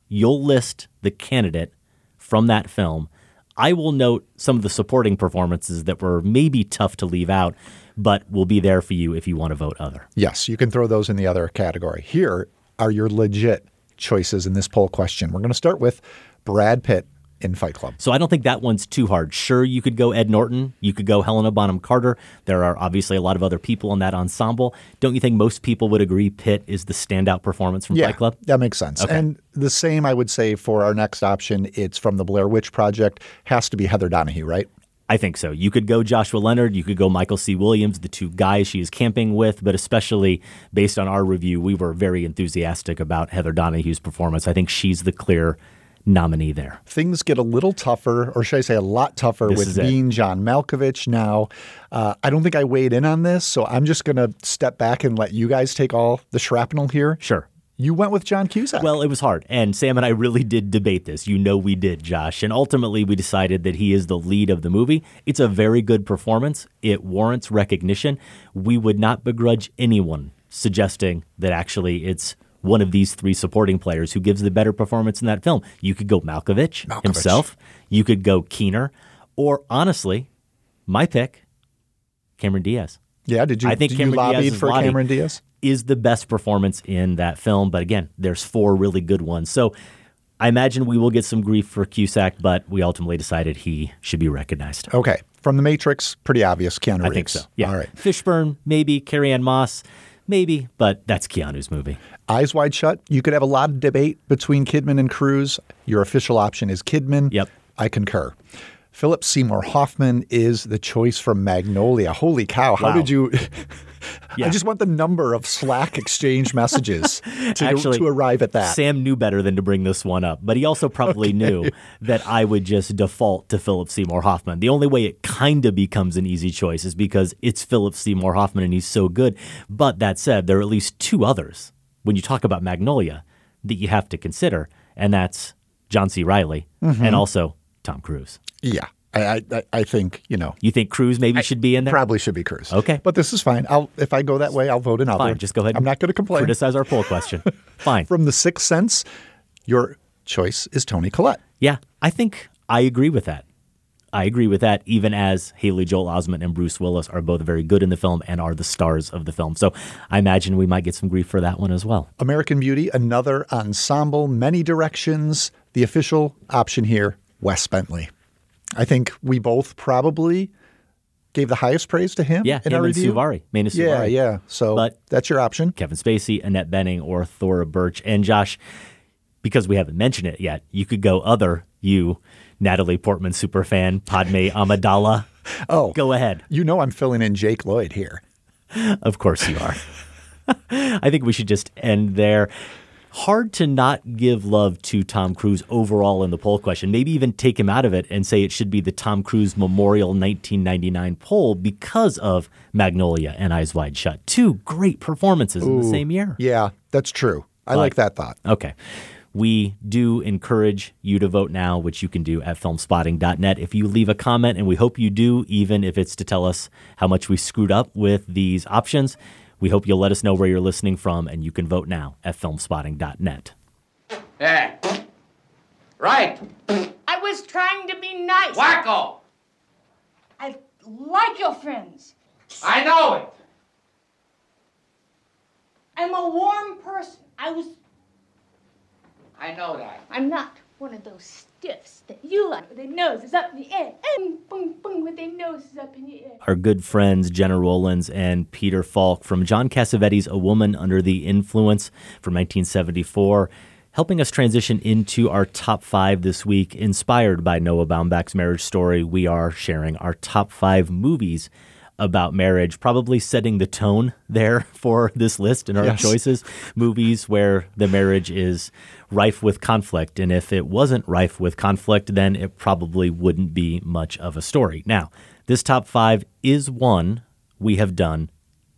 you'll list the candidate from that film. I will note some of the supporting performances that were maybe tough to leave out, but will be there for you if you want to vote other. Yes, you can throw those in the other category. Here are your legit choices in this poll question. We're going to start with Brad Pitt in Fight Club. So I don't think that one's too hard. Sure, you could go Ed Norton, you could go Helena Bonham Carter. There are obviously a lot of other people in that ensemble. Don't you think most people would agree Pitt is the standout performance from yeah, Fight Club? that makes sense. Okay. And the same, I would say, for our next option. It's from the Blair Witch Project. Has to be Heather Donahue, right? I think so. You could go Joshua Leonard, you could go Michael C. Williams, the two guys she is camping with, but especially based on our review, we were very enthusiastic about Heather Donahue's performance. I think she's the clear nominee there. Things get a little tougher, or should I say a lot tougher, This with being John Malkovich now. Uh, I don't think I weighed in on this, so I'm just going to step back and let you guys take all the shrapnel here. Sure. You went with John Cusack. Well, it was hard. And Sam and I really did debate this. You know, we did, Josh. And ultimately, we decided that he is the lead of the movie. It's a very good performance, it warrants recognition. We would not begrudge anyone suggesting that actually it's one of these three supporting players who gives the better performance in that film. You could go Malkovich, Malkovich. himself, you could go Keener, or honestly, my pick, Cameron Diaz. yeah, did you? I think Cameron you lobbied Diaz's for Cameron Diaz? is the best performance in that film. But again, there's four really good ones. So I imagine we will get some grief for Cusack, but we ultimately decided he should be recognized. Okay, from The Matrix, pretty obvious. Keanu Reeves. I think so. Yeah. All right. Fishburne, maybe. Carrie Ann Moss, maybe. But that's Keanu's movie. Eyes Wide Shut. You could have a lot of debate between Kidman and Cruise. Your official option is Kidman. Yep. I concur. Philip Seymour Hoffman is the choice from Magnolia. Holy cow! How Wow. did you? Yeah. I just want the number of Slack exchange messages to, Actually, to arrive at that. Sam knew better than to bring this one up, but he also probably knew that I would just default to Philip Seymour Hoffman. The only way it kind of becomes an easy choice is because it's Philip Seymour Hoffman and he's so good. But that said, there are at least two others when you talk about Magnolia that you have to consider, and that's John C. Reilly Mhm. and also Tom Cruise. yeah, I, I, I think you know. You think Cruise maybe should be in there? Probably should be Cruise. Okay. But this is fine. I'll if I go that way, I'll vote in. Fine, just go ahead. I'm not going to complain. Criticize our poll question. Fine. From the Sixth Sense, your choice is Toni Collette. Yeah, I think I agree with that. I agree with that, even as Haley Joel Osment and Bruce Willis are both very good in the film and are the stars of the film. So I imagine we might get some grief for that one as well. American Beauty, another ensemble, many directions. The official option here, Wes Bentley. I think we both probably gave the highest praise to him. Yeah, in him our and review. Suvari, Mena Yeah, Suvari. yeah. So But- that's your option. Kevin Spacey, Annette Bening, or Thora Birch. And Josh, because we haven't mentioned it yet, you could go other you, Natalie Portman superfan, Padme Amidala. Oh, Go ahead. You know I'm filling in Jake Lloyd here. Of course you are. I think we should just end there. Hard to not give love to Tom Cruise overall in the poll question. Maybe even take him out of it and say it should be the Tom Cruise Memorial 1999 poll because of Magnolia and Eyes Wide Shut. Two great performances in the same year. Yeah, that's true. I like that thought. Okay. We do encourage you to vote now, which you can do at filmspotting.net. If you leave a comment, and we hope you do, even if it's to tell us how much we screwed up with these options, we hope you'll let us know where you're listening from, and you can vote now at filmspotting.net. Hey. Right. I was trying to be nice. Wacko. I like your friends. I know it. I'm a warm person. I was. I know that. I'm not one of those stiffs that you like with their noses up in the air. And boom, boom, with their noses up in the air. Our good friends Gena Rowlands and Peter Falk from John Cassavetes' A Woman Under the Influence from 1974, helping us transition into our top five this week. Inspired by Noah Baumbach's marriage story, we are sharing our top five movies about marriage, probably setting the tone there for this list and our Yes. choices. Movies where the marriage is rife with conflict. And if it wasn't rife with conflict, then it probably wouldn't be much of a story. Now, this top five is one we have done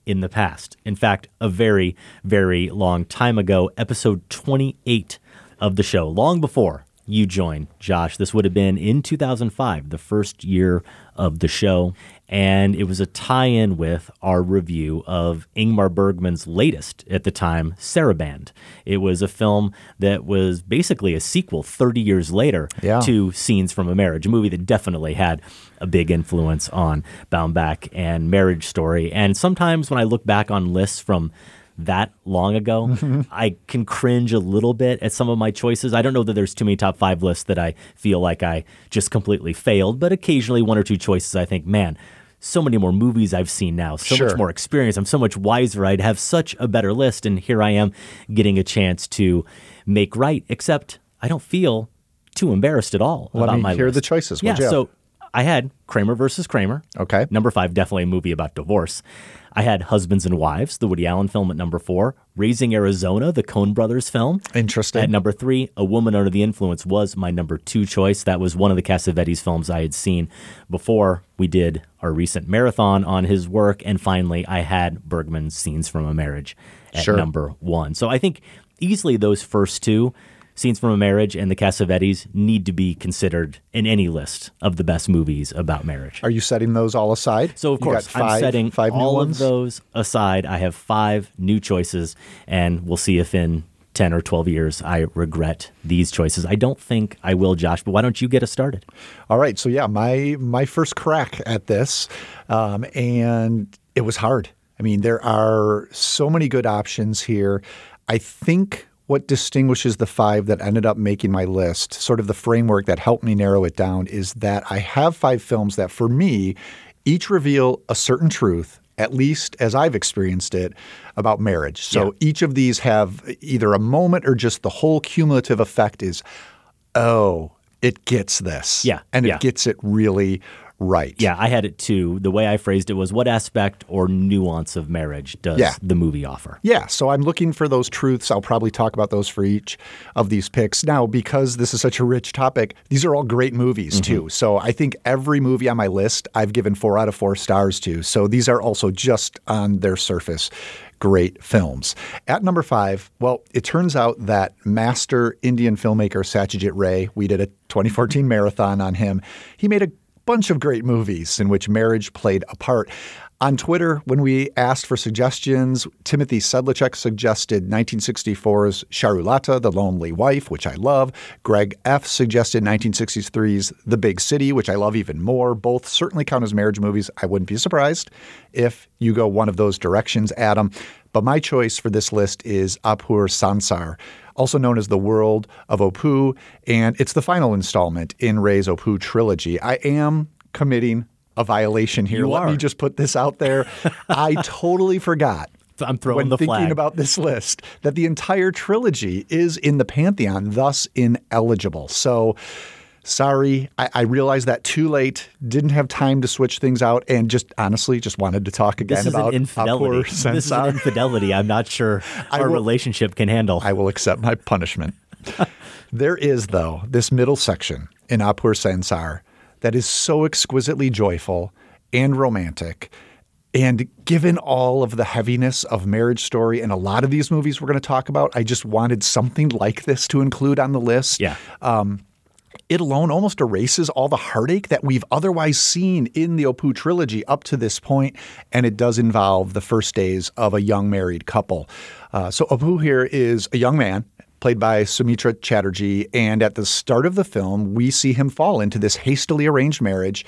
in the past. In fact, a very, very long time ago, episode 28 of the show, long before you joined, Josh. This would have been in 2005, the first year of the show. And it was a tie in with our review of Ingmar Bergman's latest at the time, Saraband. It was a film that was basically a sequel 30 years later Yeah. to Scenes from a Marriage, a movie that definitely had a big influence on Baumbach and Marriage Story. And sometimes when I look back on lists from that long ago, Mm-hmm. I can cringe a little bit at some of my choices. I don't know that there's too many top five lists that I feel like I just completely failed, but occasionally one or two choices I think, man, so many more movies I've seen now, so Sure. much more experience. I'm so much wiser. I'd have such a better list. And here I am getting a chance to make right, except I don't feel too embarrassed at all Let about me my hear list. the choices. Yeah, What'd you have? so I had Kramer versus Kramer. Okay. Number five, definitely a movie about divorce. I had Husbands and Wives, the Woody Allen film at number four. Raising Arizona, the Coen Brothers film. Interesting. At number three, A Woman Under the Influence was my number two choice. That was one of the Cassavetes films I had seen before we did our recent marathon on his work. And finally, I had Bergman's Scenes from a Marriage at Sure. number one. So I think easily those first two, Scenes from a Marriage and the Cassavetes, need to be considered in any list of the best movies about marriage. Are you setting those all aside? So of You course, five, I'm setting five all of those aside. I have five new choices, and we'll see if in ten or twelve years I regret these choices. I don't think I will, Josh. But why don't you get us started? All right, so yeah, my my first crack at this, um, and it was hard. I mean, there are so many good options here. I think what distinguishes the five that ended up making my list, sort of the framework that helped me narrow it down, is that I have five films that, for me, each reveal a certain truth. At least as I've experienced it about marriage. So each of these have either a moment or just the whole cumulative effect is, oh, it gets this. Yeah, And yeah. it gets it really right. Yeah, I had it too. The way I phrased it was what aspect or nuance of marriage does Yeah. the movie offer? Yeah, so I'm looking for those truths. I'll probably talk about those for each of these picks. Now, because this is such a rich topic, these are all great movies mm-hmm. too. So I think every movie on my list I've given four out of four stars to. So these are also just on their surface great films. At number five, well, it turns out that master Indian filmmaker Satyajit Ray, we did a 2014 marathon on him. He made a bunch of great movies in which marriage played a part. On Twitter, when we asked for suggestions, Timothy Sedlacek suggested 1964's Charulata, The Lonely Wife, which I love. Greg F. suggested 1963's The Big City, which I love even more. Both certainly count as marriage movies. I wouldn't be surprised if you go one of those directions, Adam. But my choice for this list is Apur Sansar, also known as The World of Opu, and it's the final installment in Ray's Opu trilogy. I am committing a violation here. You Let are. me just put this out there. I totally forgot. I'm throwing when the thinking flag. about this list that the entire trilogy is in the pantheon, thus ineligible. So sorry, I, I realized that too late. Didn't have time to switch things out, and just honestly, just wanted to talk again This is about an infidelity. This is an infidelity. I'm not sure I our will- relationship can handle. I will accept my punishment. there is, though, this middle section in Apur Sansar that is so exquisitely joyful and romantic. And given all of the heaviness of Marriage Story and a lot of these movies we're going to talk about, I just wanted something like this to include on the list. Yeah. Um, it alone almost erases all the heartache that we've otherwise seen in the Opu trilogy up to this point, and it does involve the first days of a young married couple. Uh, so Opu here is a young man played by Soumitra Chatterjee, and at the start of the film, we see him fall into this hastily arranged marriage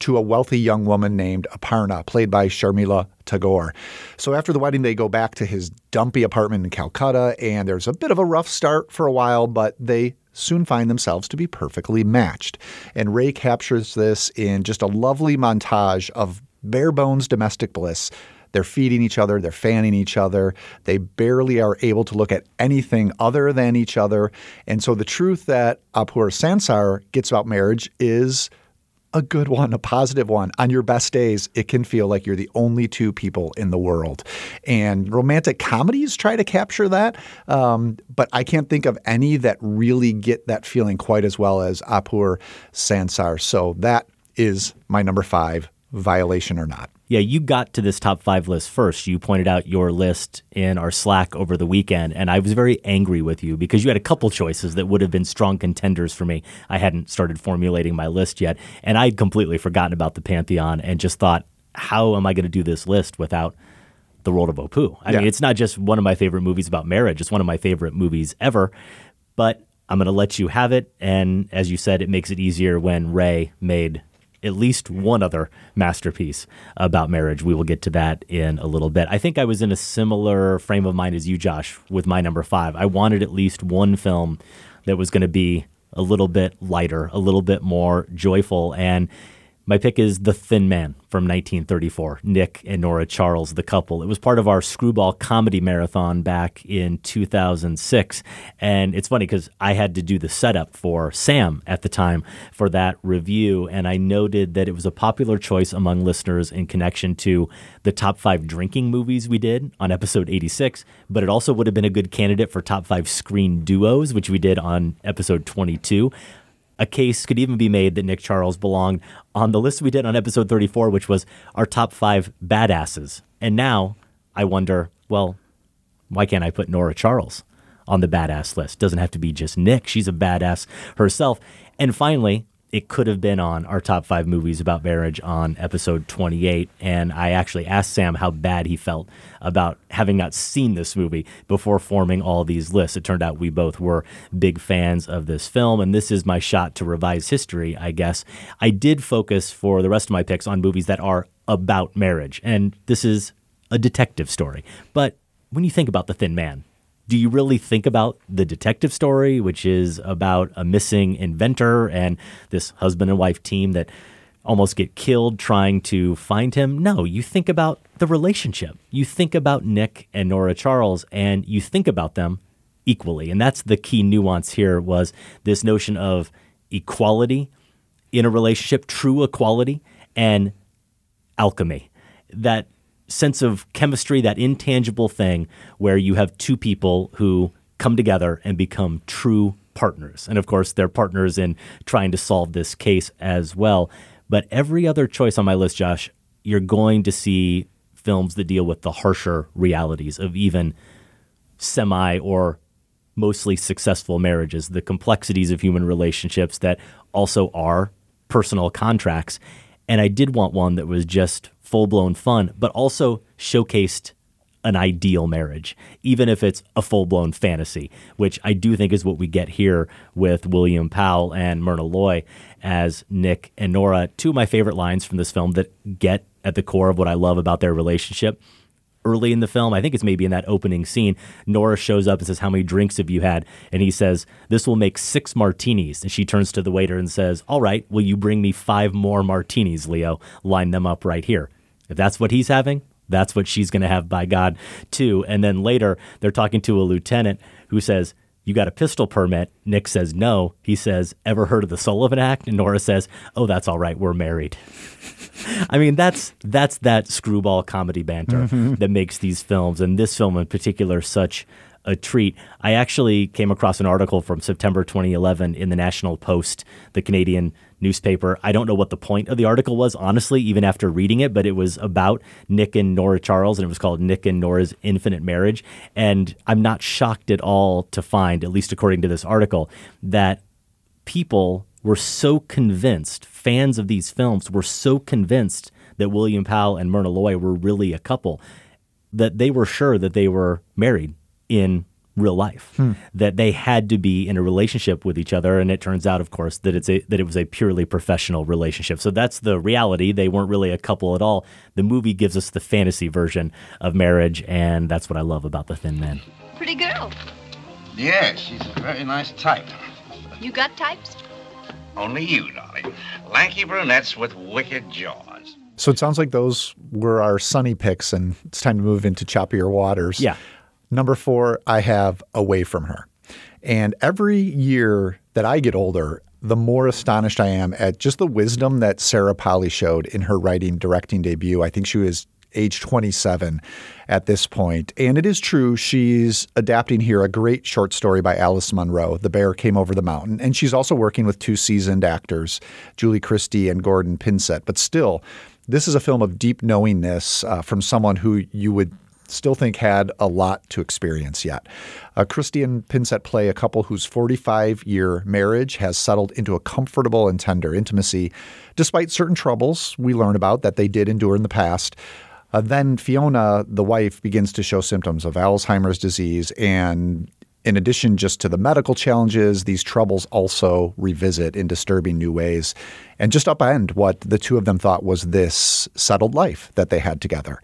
to a wealthy young woman named Aparna, played by Sharmila Tagore. So after the wedding, they go back to his dumpy apartment in Calcutta, and there's a bit of a rough start for a while, but they soon find themselves to be perfectly matched. And Ray captures this in just a lovely montage of bare bones domestic bliss. They're feeding each other, they're fanning each other, they barely are able to look at anything other than each other. And so the truth that Apur Sansar gets about marriage is a good one, a positive one. On your best days, it can feel like you're the only two people in the world. And romantic comedies try to capture that, um, but I can't think of any that really get that feeling quite as well as Apur Sansar. So that is my number five, violation or not. Yeah, you got to this top five list first. You pointed out your list in our Slack over the weekend, and I was very angry with you because you had a couple choices that would have been strong contenders for me. I hadn't started formulating my list yet, and I'd completely forgotten about the Pantheon and just thought, how am I going to do this list without the World of Opu? I Yeah. mean, it's not just one of my favorite movies about marriage, it's one of my favorite movies ever, but I'm going to let you have it. And as you said, it makes it easier when Ray made at least one other masterpiece about marriage. We will get to that in a little bit. I think I was in a similar frame of mind as you, Josh, with my number five. I wanted at least one film that was going to be a little bit lighter, a little bit more joyful. And my pick is The Thin Man from 1934, Nick and Nora Charles, the couple. It was part of our screwball comedy marathon back in 2006. And it's funny because I had to do the setup for Sam at the time for that review. And I noted that it was a popular choice among listeners in connection to the top five drinking movies we did on episode 86. But it also would have been a good candidate for top five screen duos, which we did on episode 22 a case could even be made that Nick Charles belonged on the list we did on episode 34, which was our top five badasses. And now I wonder, well, why can't I put Nora Charles on the badass list? Doesn't have to be just Nick. She's a badass herself. And finally, it could have been on our top five movies about marriage on episode 28. And I actually asked Sam how bad he felt about having not seen this movie before forming all these lists. It turned out we both were big fans of this film. And this is my shot to revise history, I guess. I did focus for the rest of my picks on movies that are about marriage. And this is a detective story. But when you think about The Thin Man, do you really think about the detective story, which is about a missing inventor and this husband and wife team that almost get killed trying to find him? No, you think about the relationship. You think about Nick and Nora Charles, and you think about them equally. And that's the key nuance here was this notion of equality in a relationship, true equality, and alchemy. That sense of chemistry, that intangible thing where you have two people who come together and become true partners. And of course, they're partners in trying to solve this case as well. But every other choice on my list, Josh, you're going to see films that deal with the harsher realities of even semi or mostly successful marriages, the complexities of human relationships that also are personal contracts. And I did want one that was just full blown fun, but also showcased an ideal marriage, even if it's a full blown fantasy, which I do think is what we get here with William Powell and Myrna Loy as Nick and Nora. Two of my favorite lines from this film that get at the core of what I love about their relationship. Early in the film, I think it's maybe in that opening scene, Nora shows up and says, How many drinks have you had? And he says, This will make six martinis. And she turns to the waiter and says, All right, will you bring me five more martinis, Leo? Line them up right here. If that's what he's having, that's what she's going to have by God, too. And then later, they're talking to a lieutenant who says, You got a pistol permit? Nick says, No. He says, Ever heard of the Sullivan Act? And Nora says, Oh, that's all right. We're married. I mean, that's that's that screwball comedy banter Mhm. that makes these films, and this film in particular, such a treat. I actually came across an article from September 2011 in the National Post, the Canadian newspaper. I don't know what the point of the article was, honestly, even after reading it, but it was about Nick and Nora Charles, and it was called Nick and Nora's Infinite Marriage. And I'm not shocked at all to find, at least according to this article, that people were so convinced, fans of these films were so convinced that William Powell and Myrna Loy were really a couple that they were sure that they were married in real life Hmm. that they had to be in a relationship with each other and it turns out of course that it's a that it was a purely professional relationship so that's the reality they weren't really a couple at all the movie gives us the fantasy version of marriage and that's what i love about the thin man Pretty girl. Yeah, she's a very nice type. You got types? Only you, darling. Lanky brunettes with wicked jaws. So it sounds like those were our sunny picks, and it's time to move into choppier waters. Yeah. Number four, I have Away from Her. And every year that I get older, the more astonished I am at just the wisdom that Sarah Polley showed in her writing directing debut. I think she was age 27 at this point. And it is true, she's adapting here a great short story by Alice Munro, The Bear Came Over the Mountain. And she's also working with two seasoned actors, Julie Christie and Gordon Pinsent. But still, this is a film of deep knowingness uh, from someone who you would still think had a lot to experience yet. Uh, Christie and Pinsent play a couple whose 45 year marriage has settled into a comfortable and tender intimacy, despite certain troubles we learn about that they did endure in the past. Uh, then Fiona, the wife, begins to show symptoms of Alzheimer's disease. And in addition just to the medical challenges, these troubles also revisit in disturbing new ways and just upend what the two of them thought was this settled life that they had together.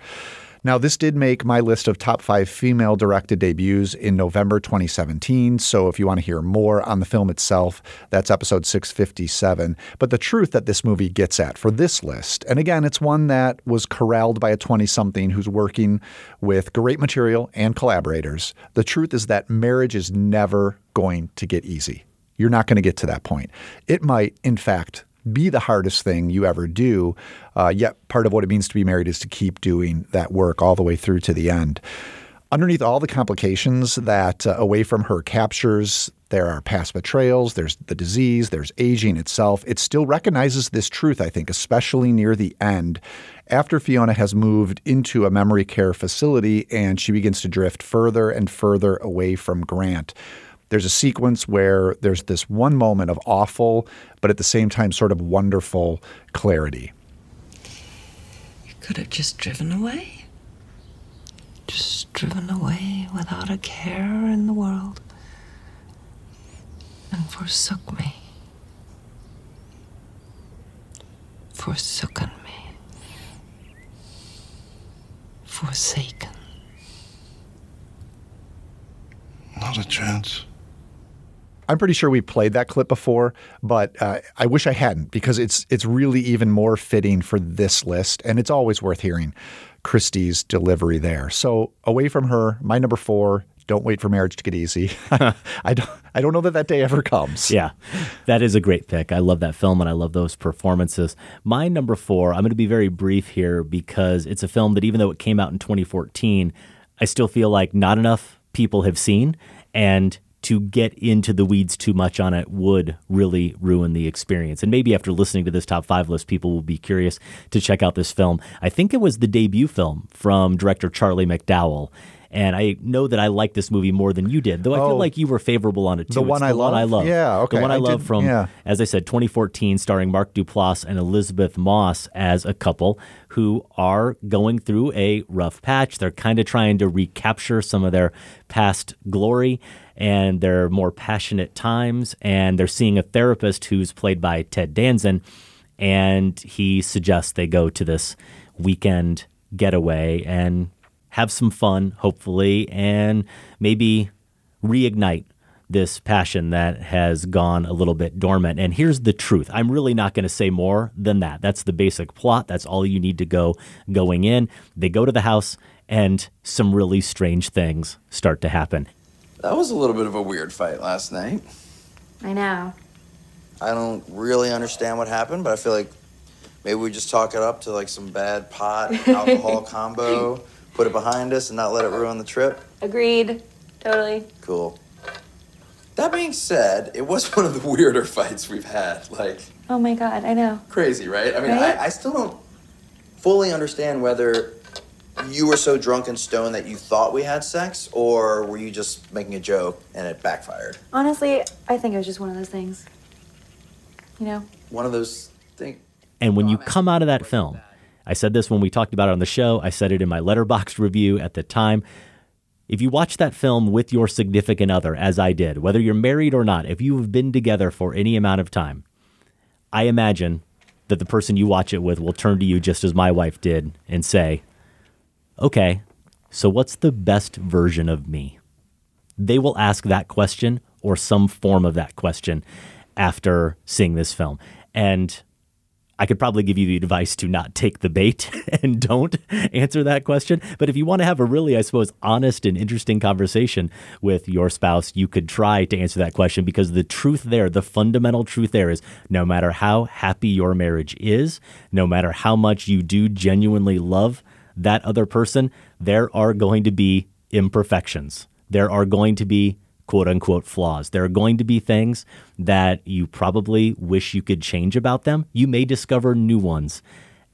Now, this did make my list of top five female directed debuts in November 2017. So, if you want to hear more on the film itself, that's episode 657. But the truth that this movie gets at for this list, and again, it's one that was corralled by a 20 something who's working with great material and collaborators. The truth is that marriage is never going to get easy. You're not going to get to that point. It might, in fact, be the hardest thing you ever do. Uh, yet part of what it means to be married is to keep doing that work all the way through to the end. Underneath all the complications that uh, Away From Her captures, there are past betrayals, there's the disease, there's aging itself. It still recognizes this truth, I think, especially near the end. After Fiona has moved into a memory care facility and she begins to drift further and further away from Grant there's a sequence where there's this one moment of awful, but at the same time, sort of wonderful clarity. You could have just driven away. Just driven away without a care in the world. And forsook me. Forsoken me. Forsaken. Not a chance. I'm pretty sure we played that clip before, but uh, I wish I hadn't because it's it's really even more fitting for this list, and it's always worth hearing Christie's delivery there. So away from her, my number four don't wait for marriage to get easy. I don't. I don't know that that day ever comes. Yeah, that is a great pick. I love that film and I love those performances. My number four, I'm going to be very brief here because it's a film that even though it came out in 2014, I still feel like not enough people have seen. And to get into the weeds too much on it would really ruin the experience. And maybe after listening to this top five list, people will be curious to check out this film. I think it was the debut film from director Charlie McDowell. And I know that I like this movie more than you did, though I Oh. feel like you were favorable on it too. The one It's I the one I love? Yeah, okay. The one I, I love from, yeah. as I said, 2014, starring Mark Duplass and Elisabeth Moss as a couple who are going through a rough patch. They're kind of trying to recapture some of their past glory and their more passionate times. And they're seeing a therapist who's played by Ted Danson. And he suggests they go to this weekend getaway and have some fun, hopefully, and maybe reignite this passion that has gone a little bit dormant. And here's the truth. I'm really not going to say more than that. That's the basic plot. That's all you need to go going in. They go to the house and some really strange things start to happen. That was a little bit of a weird fight last night. I know. I don't really understand what happened, but I feel like maybe we just talk it up to like some bad pot alcohol combo, put it behind us, and not let it ruin the trip. Agreed. Totally. Cool. That being said, it was one of the weirder fights we've had. Like, Oh my god, I know. crazy, right? I mean, Right? I, I still don't fully understand whether you were so drunk and stoned that you thought we had sex, or were you just making a joke and it backfired? Honestly, I think it was just one of those things. You know? One of those things. And when you come out of that film, I said this when we talked about it on the show, I said it in my Letterboxd review at the time. If you watch that film with your significant other, as I did, whether you're married or not, if you have been together for any amount of time, I imagine that the person you watch it with will turn to you just as my wife did and say, Okay, so what's the best version of me? They will ask that question or some form of that question after seeing this film. And I could probably give you the advice to not take the bait and don't answer that question. But if you want to have a really, I suppose, honest and interesting conversation with your spouse, you could try to answer that question because the truth there, the fundamental truth there is no matter how happy your marriage is, no matter how much you do genuinely love that other person, there are going to be imperfections. There are going to be quote unquote flaws. There are going to be things that you probably wish you could change about them. You may discover new ones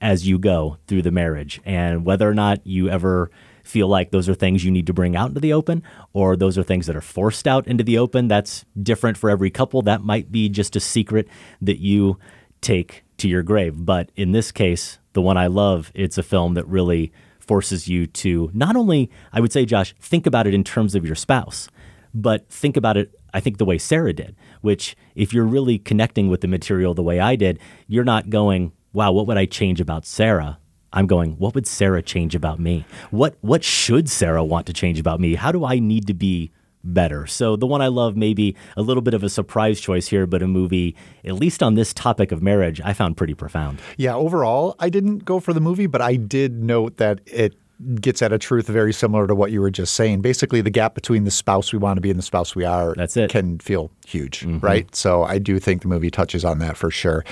as you go through the marriage. And whether or not you ever feel like those are things you need to bring out into the open or those are things that are forced out into the open, that's different for every couple. That might be just a secret that you take to your grave. But in this case, the one I love, it's a film that really forces you to not only, I would say, Josh, think about it in terms of your spouse, but think about it, I think, the way Sarah did, which if you're really connecting with the material the way I did, you're not going, wow, what would I change about Sarah? I'm going, what would Sarah change about me? What what should Sarah want to change about me? How do I need to be better? So the one I love, maybe a little bit of a surprise choice here, but a movie, at least on this topic of marriage, I found pretty profound. Yeah, overall, I didn't go for the movie, but I did note that it gets at a truth very similar to what you were just saying. Basically, the gap between the spouse we want to be and the spouse we are That's it. can feel huge, mm-hmm. right? So I do think the movie touches on that for sure.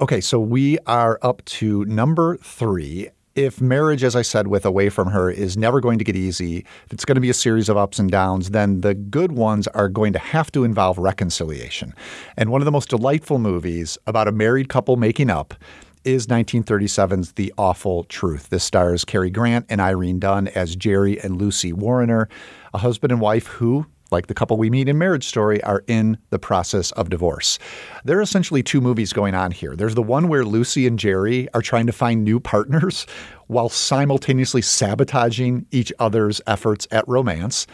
Okay, so we are up to number three. If marriage, as I said, with Away from Her is never going to get easy, if it's going to be a series of ups and downs, then the good ones are going to have to involve reconciliation. And one of the most delightful movies about a married couple making up is 1937's The Awful Truth. This stars Cary Grant and Irene Dunne as Jerry and Lucy Warriner, a husband and wife who, like the couple we meet in Marriage Story, are in the process of divorce. There are essentially two movies going on here. There's the one where Lucy and Jerry are trying to find new partners while simultaneously sabotaging each other's efforts at romance.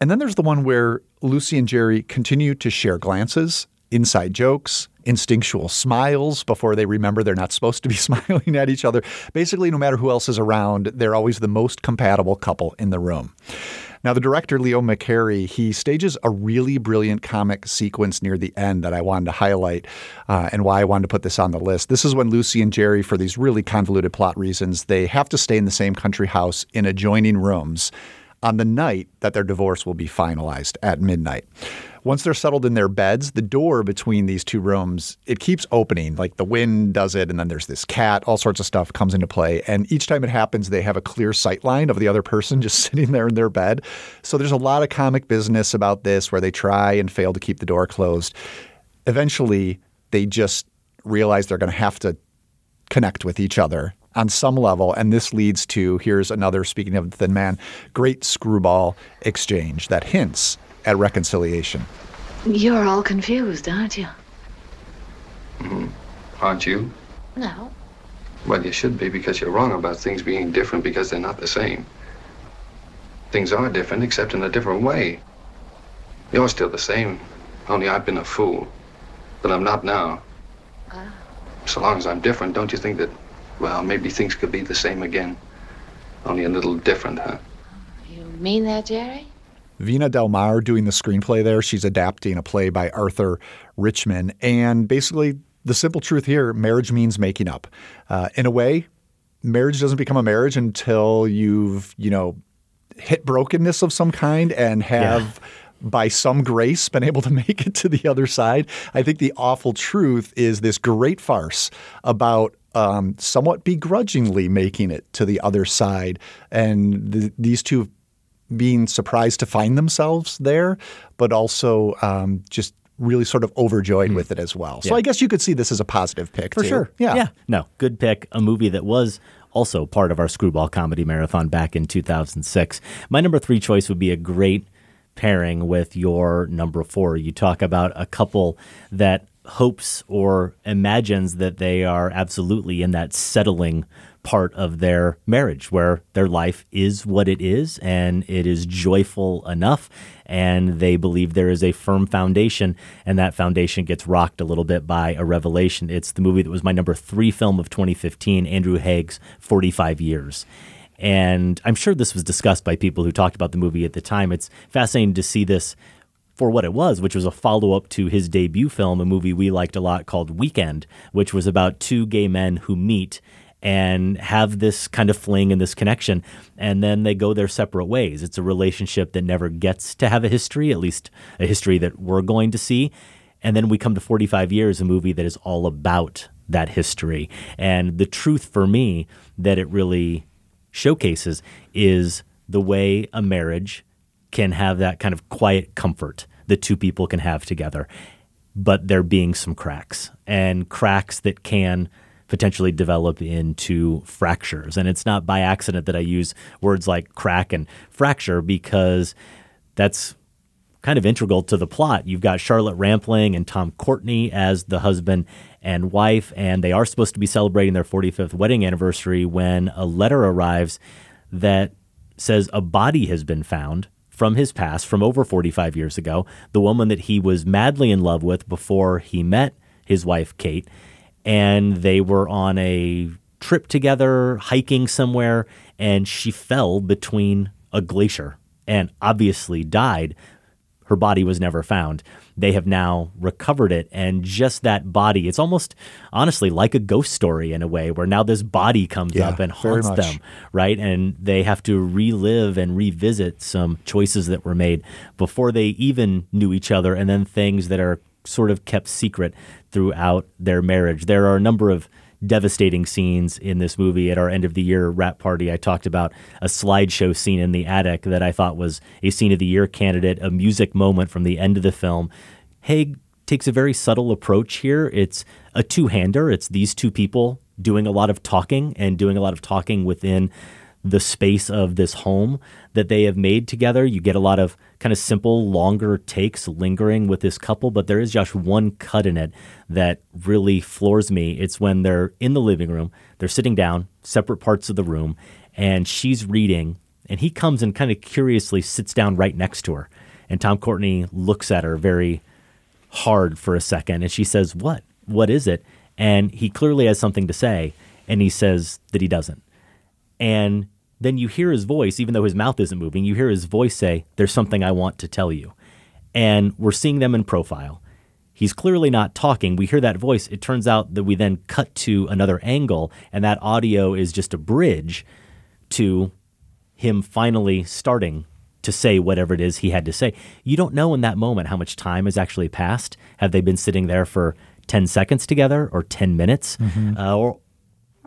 And then there's the one where Lucy and Jerry continue to share glances, inside jokes, instinctual smiles before they remember they're not supposed to be smiling at each other. Basically, no matter who else is around, they're always the most compatible couple in the room. Now, the director, Leo McCarey, he stages a really brilliant comic sequence near the end that I wanted to highlight uh, and why I wanted to put this on the list. This is when Lucy and Jerry, for these really convoluted plot reasons, they have to stay in the same country house in adjoining rooms on the night that their divorce will be finalized at midnight. Once they're settled in their beds, the door between these two rooms, it keeps opening. Like the wind does it, and then there's this cat, all sorts of stuff comes into play. And each time it happens, they have a clear sight line of the other person just sitting there in their bed. So there's a lot of comic business about this where they try and fail to keep the door closed. Eventually, they just realize they're going to have to connect with each other on some level. And this leads to here's another, speaking of the Thin Man, great screwball exchange that hints at reconciliation. You're all confused, aren't you? Mhm. Aren't you? No. Well, you should be because you're wrong about things being different because they're not the same. Things are different, except in a different way. You're still the same, only I've been a fool. But I'm not now. So long as I'm different, don't you think that, well, maybe things could be the same again? Only a little different, huh? You mean that, Jerry? Viña Delmar doing the screenplay there. She's adapting a play by Arthur Richman. And basically, the simple truth here marriage means making up. Uh, in a way, marriage doesn't become a marriage until you've, you know, hit brokenness of some kind and have. By some grace, been able to make it to the other side. I think the awful truth is this great farce about um, somewhat begrudgingly making it to the other side, and th- these two being surprised to find themselves there, but also um, just really sort of overjoyed with it as well. So. Yeah. I guess you could see this as a positive pick For too. sure. Yeah. No, good pick. A movie that was also part of our screwball comedy marathon back in 2006. My number three choice would be a great pairing with your number four. You talk about a couple that hopes or imagines that they are absolutely in that settling part of their marriage where their life is what it is and it is joyful enough and they believe there is a firm foundation and that foundation gets rocked a little bit by a revelation. It's the movie that was my number three film of 2015 Andrew Haigh's 45 years. And i'm sure this was discussed by people who talked about the movie at the time. It's fascinating to see this for what it was, which was a follow up to his debut film, a movie we liked a lot called Weekend, which was about two gay men who meet and have this kind of fling and this connection, and then they go their separate ways. It's a relationship that never gets to have a history, at least a history that we're going to see. And then we come to 45 years, a movie that is all about that history. And the truth for me that it really showcases is the way a marriage can have that kind of quiet comfort that two people can have together, but there being some cracks and cracks that can potentially develop into fractures. And it's not by accident that I use words like crack and fracture because that's kind of integral to the plot. You've got Charlotte Rampling and Tom Courtenay as the husband and wife, and they are supposed to be celebrating their 45th wedding anniversary when a letter arrives that says a body has been found from his past, from over 45 years ago, the woman that he was madly in love with before he met his wife, Kate. And they were on a trip together, hiking somewhere, and she fell between a glacier and obviously died. Her body was never found. They have now recovered it, and just that body, it's almost honestly like a ghost story in a way, where now this body comes Yeah, up and haunts them, right? And they have to relive and revisit some choices that were made before they even knew each other, and then things that are sort of kept secret throughout their marriage. There are a number of devastating scenes in this movie. At our end of the year wrap party, I talked about a slideshow scene in the attic that I thought was a scene of the year candidate, a music moment from the end of the film. Haigh takes a very subtle approach here. It's a two hander, it's these two people doing a lot of talking and doing a lot of talking within the space of this home that they have made together. You get a lot of kind of simple, longer takes lingering with this couple, but there is just one cut in it that really floors me. It's when they're in the living room, they're sitting down, separate parts of the room, and she's reading, and he comes and kind of curiously sits down right next to her. And Tom Courtenay looks at her very hard for a second, and she says, What? What is it? And he clearly has something to say, and he says that he doesn't. And then you hear his voice, even though his mouth isn't moving, you hear his voice say, There's something I want to tell you. And we're seeing them in profile. He's clearly not talking. We hear that voice. It turns out that we then cut to another angle, and that audio is just a bridge to him finally starting to say whatever it is he had to say. You don't know in that moment how much time has actually passed. Have they been sitting there for 10 seconds together or 10 minutes Mhm. uh, or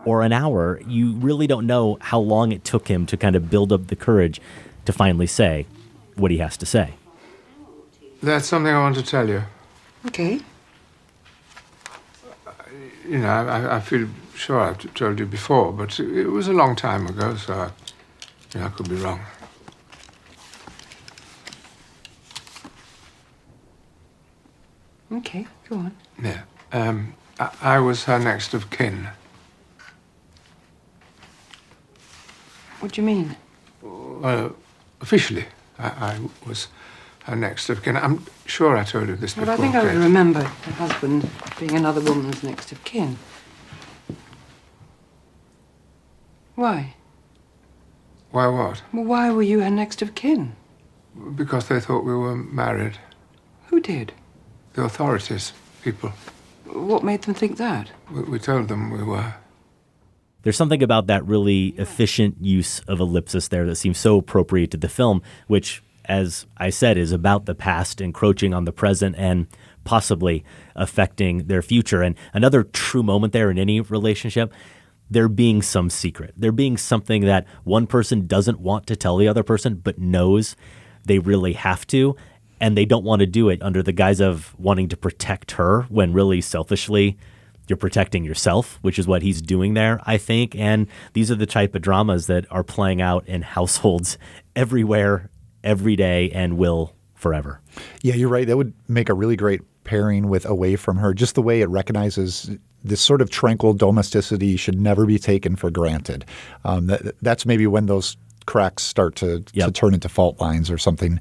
or an hour? You really don't know how long it took him to kind of build up the courage to finally say what he has to say. That's something I want to tell you. Okay. You know, I, I- I feel sure I've told you before, but it was a long time ago, so I, you know, I could be wrong. Okay, go on. Yeah. Um, I, I was her next of kin. What do you mean? Well, officially, I, I was her next of kin. I'm sure I told you this Well, before. I think I remember her husband being another woman's next of kin. Why? Why what? Well, why were you her next of kin? Because they thought we were married. Who did? The authorities, people. What made them think that? We, we told them we were. There's something about that really efficient use of ellipsis there that seems so appropriate to the film, which, as I said, is about the past encroaching on the present and possibly affecting their future. And another true moment there in any relationship, there being some secret, there being something that one person doesn't want to tell the other person, but knows they really have to. And they don't want to do it under the guise of wanting to protect her when really selfishly you're protecting yourself, which is what he's doing there, I think. And these are the type of dramas that are playing out in households everywhere, every day, and will forever. Yeah, you're right. That would make a really great pairing with Away from Her. Just the way it recognizes this sort of tranquil domesticity should never be taken for granted. Um, that, that's maybe when those cracks start to, to turn into fault lines or something.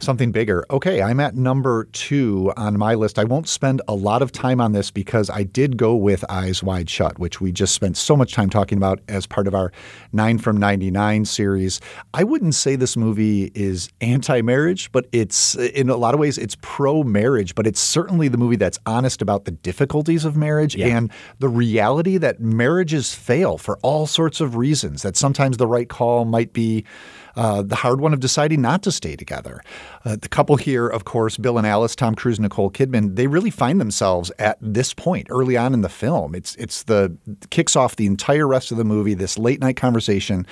Something bigger. Okay, I'm at number two on my list. I won't spend a lot of time on this because I did go with Eyes Wide Shut, which we just spent so much time talking about as part of our 9 from 99 series. I wouldn't say this movie is anti marriage, but it's in a lot of ways it's pro marriage, but it's certainly the movie that's honest about the difficulties of marriage and the reality that marriages fail for all sorts of reasons, that sometimes the right call might be. Uh, the hard one of deciding not to stay together. Uh, the couple here, of course, Bill and Alice, Tom Cruise, Nicole Kidman, they really find themselves at this point early on in the film. It's it's the kicks off the entire rest of the movie. This late night conversation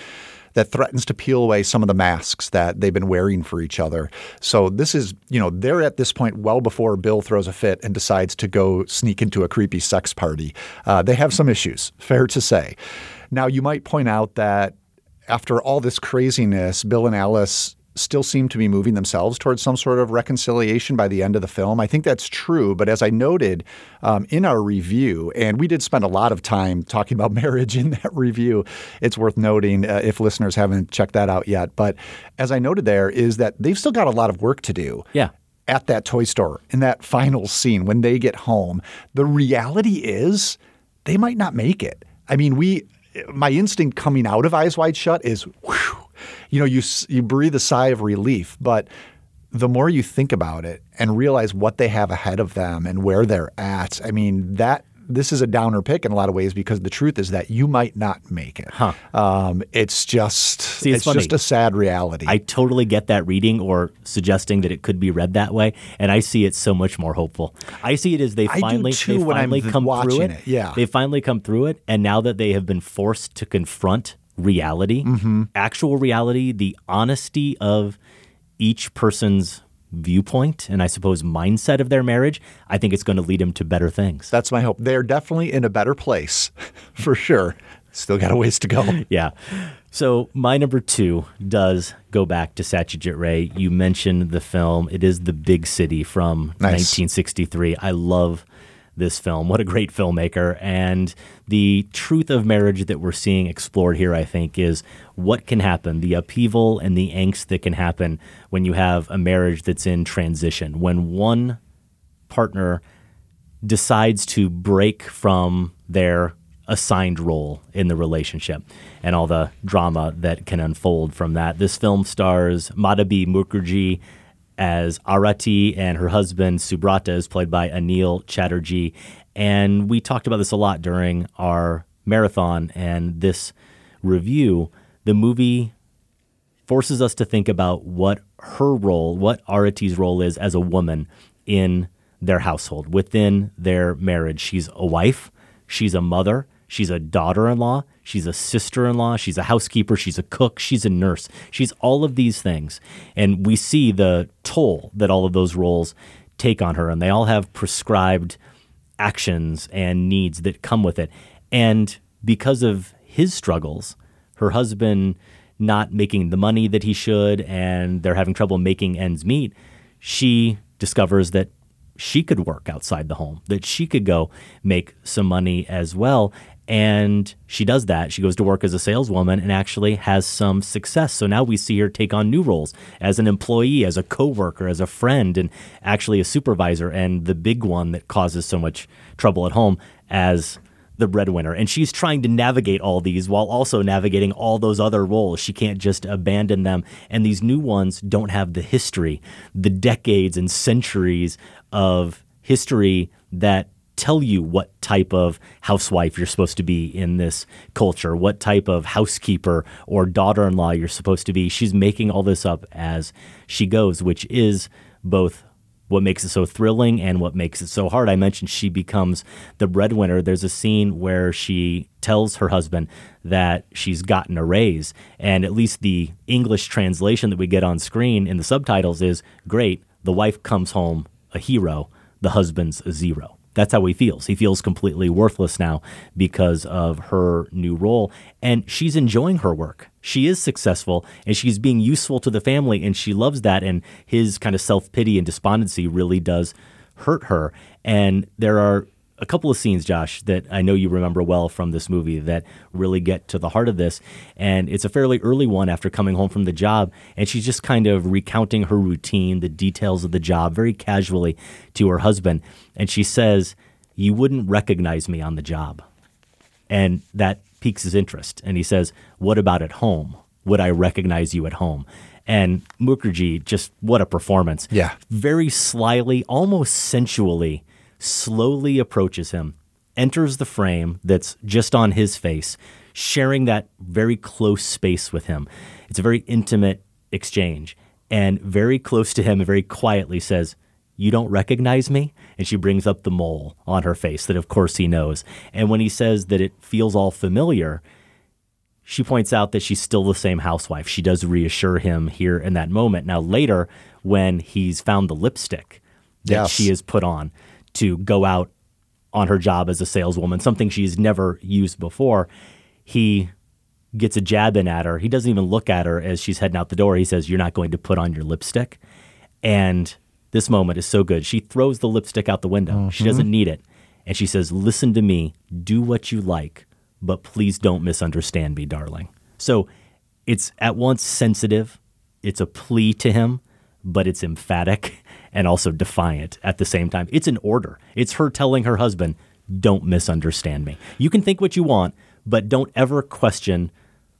that threatens to peel away some of the masks that they've been wearing for each other. So this is, you know, they're at this point well before Bill throws a fit and decides to go sneak into a creepy sex party. Uh, they have some issues, fair to say. Now you might point out that after all this craziness, Bill and Alice still seem to be moving themselves towards some sort of reconciliation by the end of the film. I think that's true. But as I noted um, in our review, and we did spend a lot of time talking about marriage in that review, it's worth noting uh, if listeners haven't checked that out yet. But as I noted there, is that they've still got a lot of work to do. Yeah. At that toy store, in that final scene when they get home, the reality is they might not make it. I mean, we my instinct coming out of Eyes Wide Shut is, whew, you know, you you breathe a sigh of relief, but the more you think about it and realize what they have ahead of them and where they're at, I mean that this is a downer pick in a lot of ways because the truth is that you might not make it. Huh. Um, it's just See, it's it's just a sad reality. I totally get that reading or suggesting that it could be read that way, and I see it so much more hopeful. I see it as they finally, they finally come through it. it, yeah. they finally come through it, and now that they have been forced to confront reality, Mhm. actual reality, the honesty of each person's viewpoint and I suppose mindset of their marriage, I think it's going to lead them to better things. That's my hope. They're definitely in a better place, for sure. Still got a ways to go. yeah. So my number two does go back to Satyajit Ray. You mentioned the film. It is The Big City from Nice. 1963. I love this film. What a great filmmaker. And the truth of marriage that we're seeing explored here, I think, is what can happen, the upheaval and the angst that can happen when you have a marriage that's in transition. When one partner decides to break from their assigned role in the relationship and all the drama that can unfold from that. This film stars Madhabi Mukherjee as Arati and her husband Subrata is played by Anil Chatterjee. And we talked about this a lot during our marathon and this review. The movie forces us to think about what her role, what Arati's role is as a woman in their household, within their marriage. She's a wife, she's a mother, she's a daughter in law, she's a sister in law, she's a housekeeper, she's a cook, she's a nurse. She's all of these things. And we see the toll that all of those roles take on her, and they all have prescribed actions and needs that come with it. And because of his struggles, her husband not making the money that he should and they're having trouble making ends meet, she discovers that she could work outside the home, that she could go make some money as well. And she does that. She goes to work as a saleswoman and actually has some success. So now we see her take on new roles as an employee, as a coworker, as a friend, and actually a supervisor. And the big one that causes so much trouble at home as the breadwinner. And she's trying to navigate all these while also navigating all those other roles. She can't just abandon them. And these new ones don't have the history, the decades and centuries of history that tell you what type of housewife you're supposed to be in this culture, what type of housekeeper or daughter in law you're supposed to be. She's making all this up as she goes, which is both what makes it so thrilling and what makes it so hard. I mentioned she becomes the breadwinner. There's a scene where she tells her husband that she's gotten a raise, and at least the English translation that we get on screen in the subtitles is great. The wife comes home a hero, the husband's a zero. That's how he feels. He feels completely worthless now because of her new role. And she's enjoying her work. She is successful and she's being useful to the family, and she loves that. And his kind of self pity and despondency really does hurt her. And there are a couple of scenes, Josh, that I know you remember well from this movie that really get to the heart of this. And it's a fairly early one after coming home from the job. And she's just kind of recounting her routine, the details of the job, very casually to her husband. And she says, You wouldn't recognize me on the job. And that piques his interest. And he says, What about at home? Would I recognize you at home? And Mukherjee, just what a performance. Yeah. Very slyly, almost sensually, slowly approaches him, enters the frame that's just on his face, sharing that very close space with him. It's a very intimate exchange. And very close to him and very quietly says, You don't recognize me? And she brings up the mole on her face that, of course, he knows. And when he says that it feels all familiar, she points out that she's still the same housewife. She does reassure him here in that moment. Now, later, when he's found the lipstick that Yes. she has put on to go out on her job as a saleswoman, something she's never used before, he gets a jab in at her. He doesn't even look at her as she's heading out the door. He says, You're not going to put on your lipstick. And this moment is so good. She throws the lipstick out the window. She Mhm. doesn't need it. And she says, Listen to me, do what you like, but please don't misunderstand me, darling. So it's at once sensitive, it's a plea to him, but it's emphatic and also defiant at the same time. It's an order. It's her telling her husband, Don't misunderstand me. You can think what you want, but don't ever question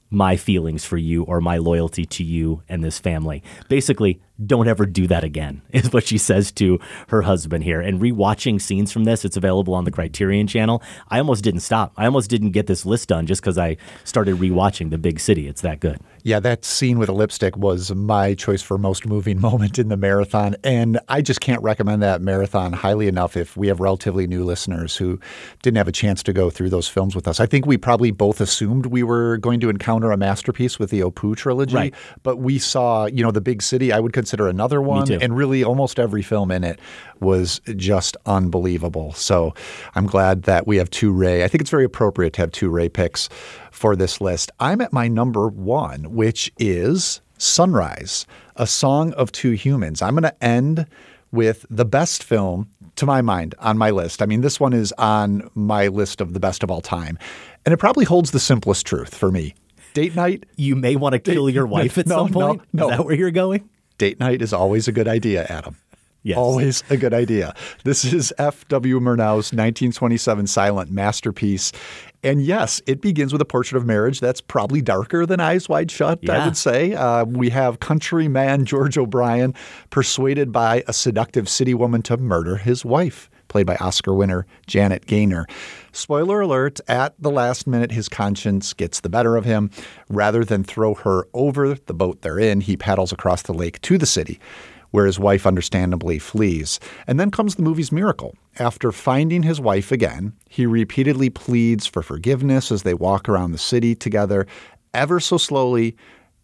my feelings for you or my loyalty to you and this family. Basically, don't ever do that again, is what she says to her husband here. And rewatching scenes from this, it's available on the Criterion channel. I almost didn't stop. I almost didn't get this list done just because I started rewatching The Big City. It's that good. Yeah, that scene with a lipstick was my choice for most moving moment in the marathon. And I just can't recommend that marathon highly enough if we have relatively new listeners who didn't have a chance to go through those films with us. I think we probably both assumed we were going to encounter a masterpiece with the Opu trilogy. Right. But we saw, you know, The Big City, I would consider another one. And really almost every film in it was just unbelievable. So I'm glad that we have two Ray. I think it's very appropriate to have two Ray picks for this list. I'm at my number one, which is Sunrise, a song of two humans. I'm going to end with the best film, to my mind, on my list. I mean, this one is on my list of the best of all time. And it probably holds the simplest truth for me. Date night. You may want to kill your wife at No, some no, point. no. Is that where you're going? Date night is always a good idea, Adam. Yes. Always a good idea. This is F.W. Murnau's 1927 silent masterpiece. And yes, it begins with a portrait of marriage that's probably darker than Eyes Wide Shut, I would say. Uh, we have countryman George O'Brien persuaded by a seductive city woman to murder his wife, played by Oscar winner Janet Gaynor. Spoiler alert, at the last minute, his conscience gets the better of him. Rather than throw her over the boat they're in, he paddles across the lake to the city where his wife understandably flees. And then comes the movie's miracle. After finding his wife again, he repeatedly pleads for forgiveness as they walk around the city together. Ever so slowly,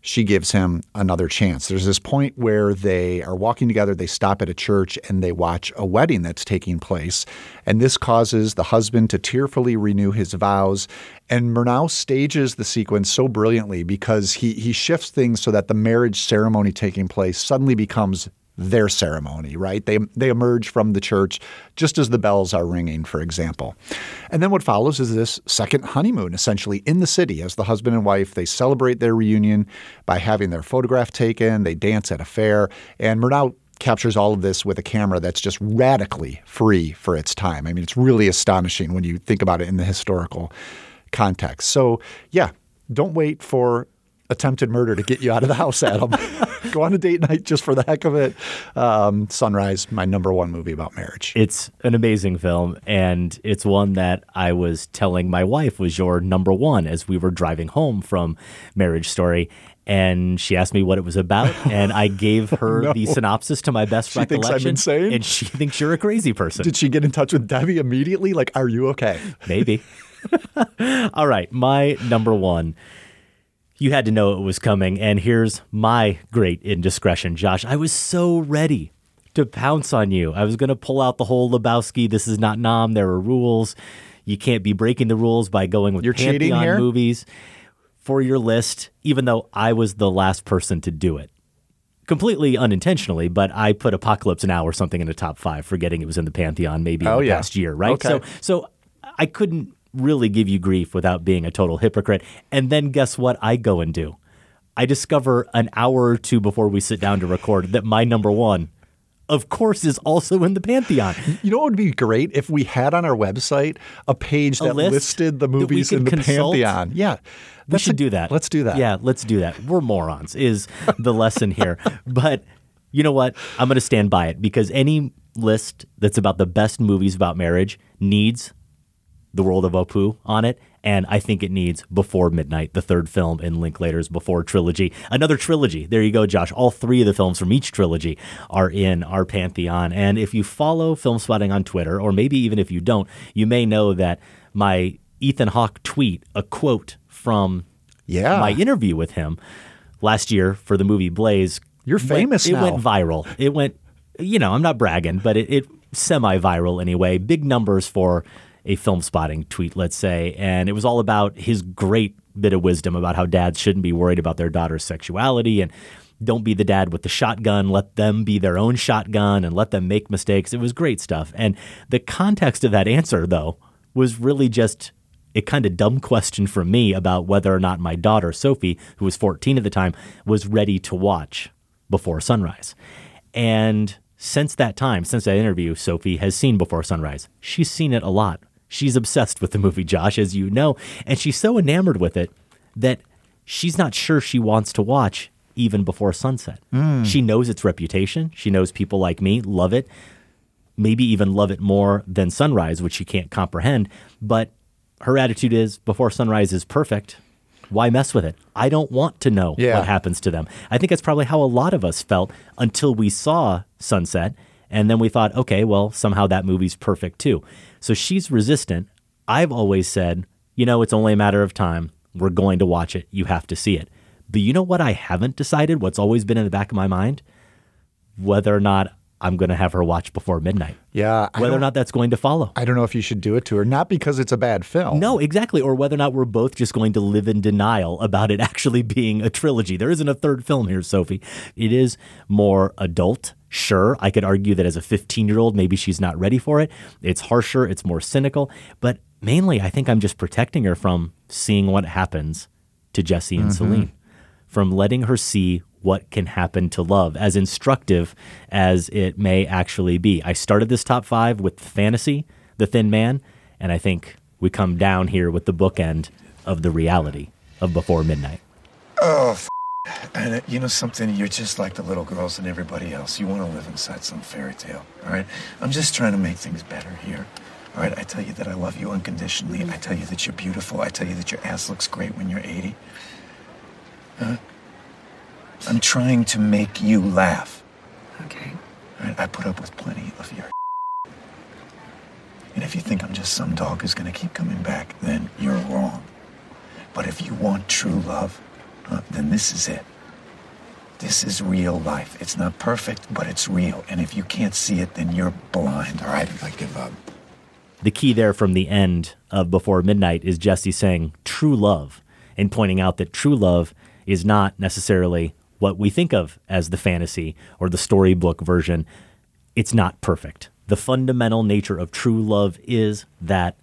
she gives him another chance. There's this point where they are walking together, they stop at a church, and they watch a wedding that's taking place. And this causes the husband to tearfully renew his vows. And Murnau stages the sequence so brilliantly because he, he shifts things so that the marriage ceremony taking place suddenly becomes their ceremony, right? They they emerge from the church just as the bells are ringing, for example. And then what follows is this second honeymoon, essentially in the city, as the husband and wife they celebrate their reunion by having their photograph taken. They dance at a fair, and Murnau captures all of this with a camera that's just radically free for its time. I mean, it's really astonishing when you think about it in the historical context. So, yeah, don't wait for attempted murder to get you out of the house, Adam. Go on a date night just for the heck of it. Um, Sunrise, my number one movie about marriage. It's an amazing film, and it's one that I was telling my wife was your number one as we were driving home from Marriage Story. And she asked me what it was about, and I gave her No. the synopsis to my best She thinks I'm recollection. insane? And she thinks you're a crazy person. Did she get in touch with Debbie immediately? Like, are you okay? Maybe. All right, my number one. You had to know it was coming, and here's my great indiscretion, Josh. I was so ready to pounce on you. I was going to pull out the whole Lebowski. This is not 'Nam. There are rules. You can't be breaking the rules by going with You're cheating Pantheon movies for your list, even though I was the last person to do it. Completely unintentionally, but I put Apocalypse Now or something in the top five, forgetting it was in the Pantheon maybe in Oh, the yeah. past year, right? Okay. So, so I couldn't really give you grief without being a total hypocrite. And then guess what? I go and do. I discover an hour or two before we sit down to record that my number one, of course, is also in the Pantheon. You know what would be great if we had on our website a page A that list listed the movies in the consult? Pantheon. Yeah. We should a- do that. Let's do that. Yeah, let's do that. We're morons, is the lesson here. But you know what? I'm going to stand by it because any list that's about the best movies about marriage needs the world of Opu on it. And I think it needs Before Midnight, the third film in Linklater's Before trilogy. Another trilogy. There you go, Josh. All three of the films from each trilogy are in our pantheon. And if you follow Filmspotting on Twitter, or maybe even if you don't, you may know that my Ethan Hawke tweet, a quote from Yeah. my interview with him last year for the movie Blaze. You're went- famous It now. went viral. It went, you know, I'm not bragging, but it, it semi-viral anyway. Big numbers for a Filmspotting tweet, let's say, and it was all about his great bit of wisdom about how dads shouldn't be worried about their daughter's sexuality and don't be the dad with the shotgun. Let them be their own shotgun and let them make mistakes. It was great stuff. And the context of that answer, though, was really just a kind of dumb question from me about whether or not my daughter, Sophie, who was 14 at the time, was ready to watch Before Sunrise. And since that time, since that interview, Sophie has seen Before Sunrise. She's seen it a lot. She's obsessed with the movie, Josh, as you know, and she's so enamored with it that she's not sure she wants to watch even before sunset. Mm. She knows its reputation. She knows people like me love it, maybe even love it more than sunrise, which she can't comprehend. But her attitude is before sunrise is perfect. Why mess with it? I don't want to know Yeah. what happens to them. I think that's probably how a lot of us felt until we saw Sunset. And then we thought, okay, well, somehow that movie's perfect too. So she's resistant. I've always said, you know, it's only a matter of time. We're going to watch it. You have to see it. But you know what I haven't decided? What's always been in the back of my mind? Whether or not I'm going to have her watch before midnight. Yeah. I Whether or don't- that's going to follow. I don't know if you should do it to her, not because it's a bad film. No, exactly. Or whether or not we're both just going to live in denial about it actually being a trilogy. There isn't a third film here, Sophie. It is more adult. Sure, I could argue that as a 15 year old, maybe she's not ready for it. It's harsher, it's more cynical. But mainly, I think I'm just protecting her from seeing what happens to Jesse and Mhm. Celine, from letting her see what can happen to love, as instructive as it may actually be. I started this top five with fantasy, The Thin Man, and I think we come down here with the bookend of the reality of Before Midnight. Oh, f- And uh, you know something? You're just like the little girls and everybody else. You want to live inside some fairy tale, all right? I'm just trying to make things better here. All right, I tell you that I love you unconditionally. I tell you that you're beautiful. I tell you that your ass looks great when you're 80. Huh? I'm trying to make you laugh. Okay. All right, I put up with plenty of your. And if you think I'm just some dog who's gonna keep coming back, then you're wrong. But if you want true love, uh, then this is it. This is real life. It's not perfect, but it's real. And if you can't see it, then you're blind, all right? I give up. The key there from the end of Before Midnight is Jesse saying true love and pointing out that true love is not necessarily what we think of as the fantasy or the storybook version. It's not perfect. The fundamental nature of true love is that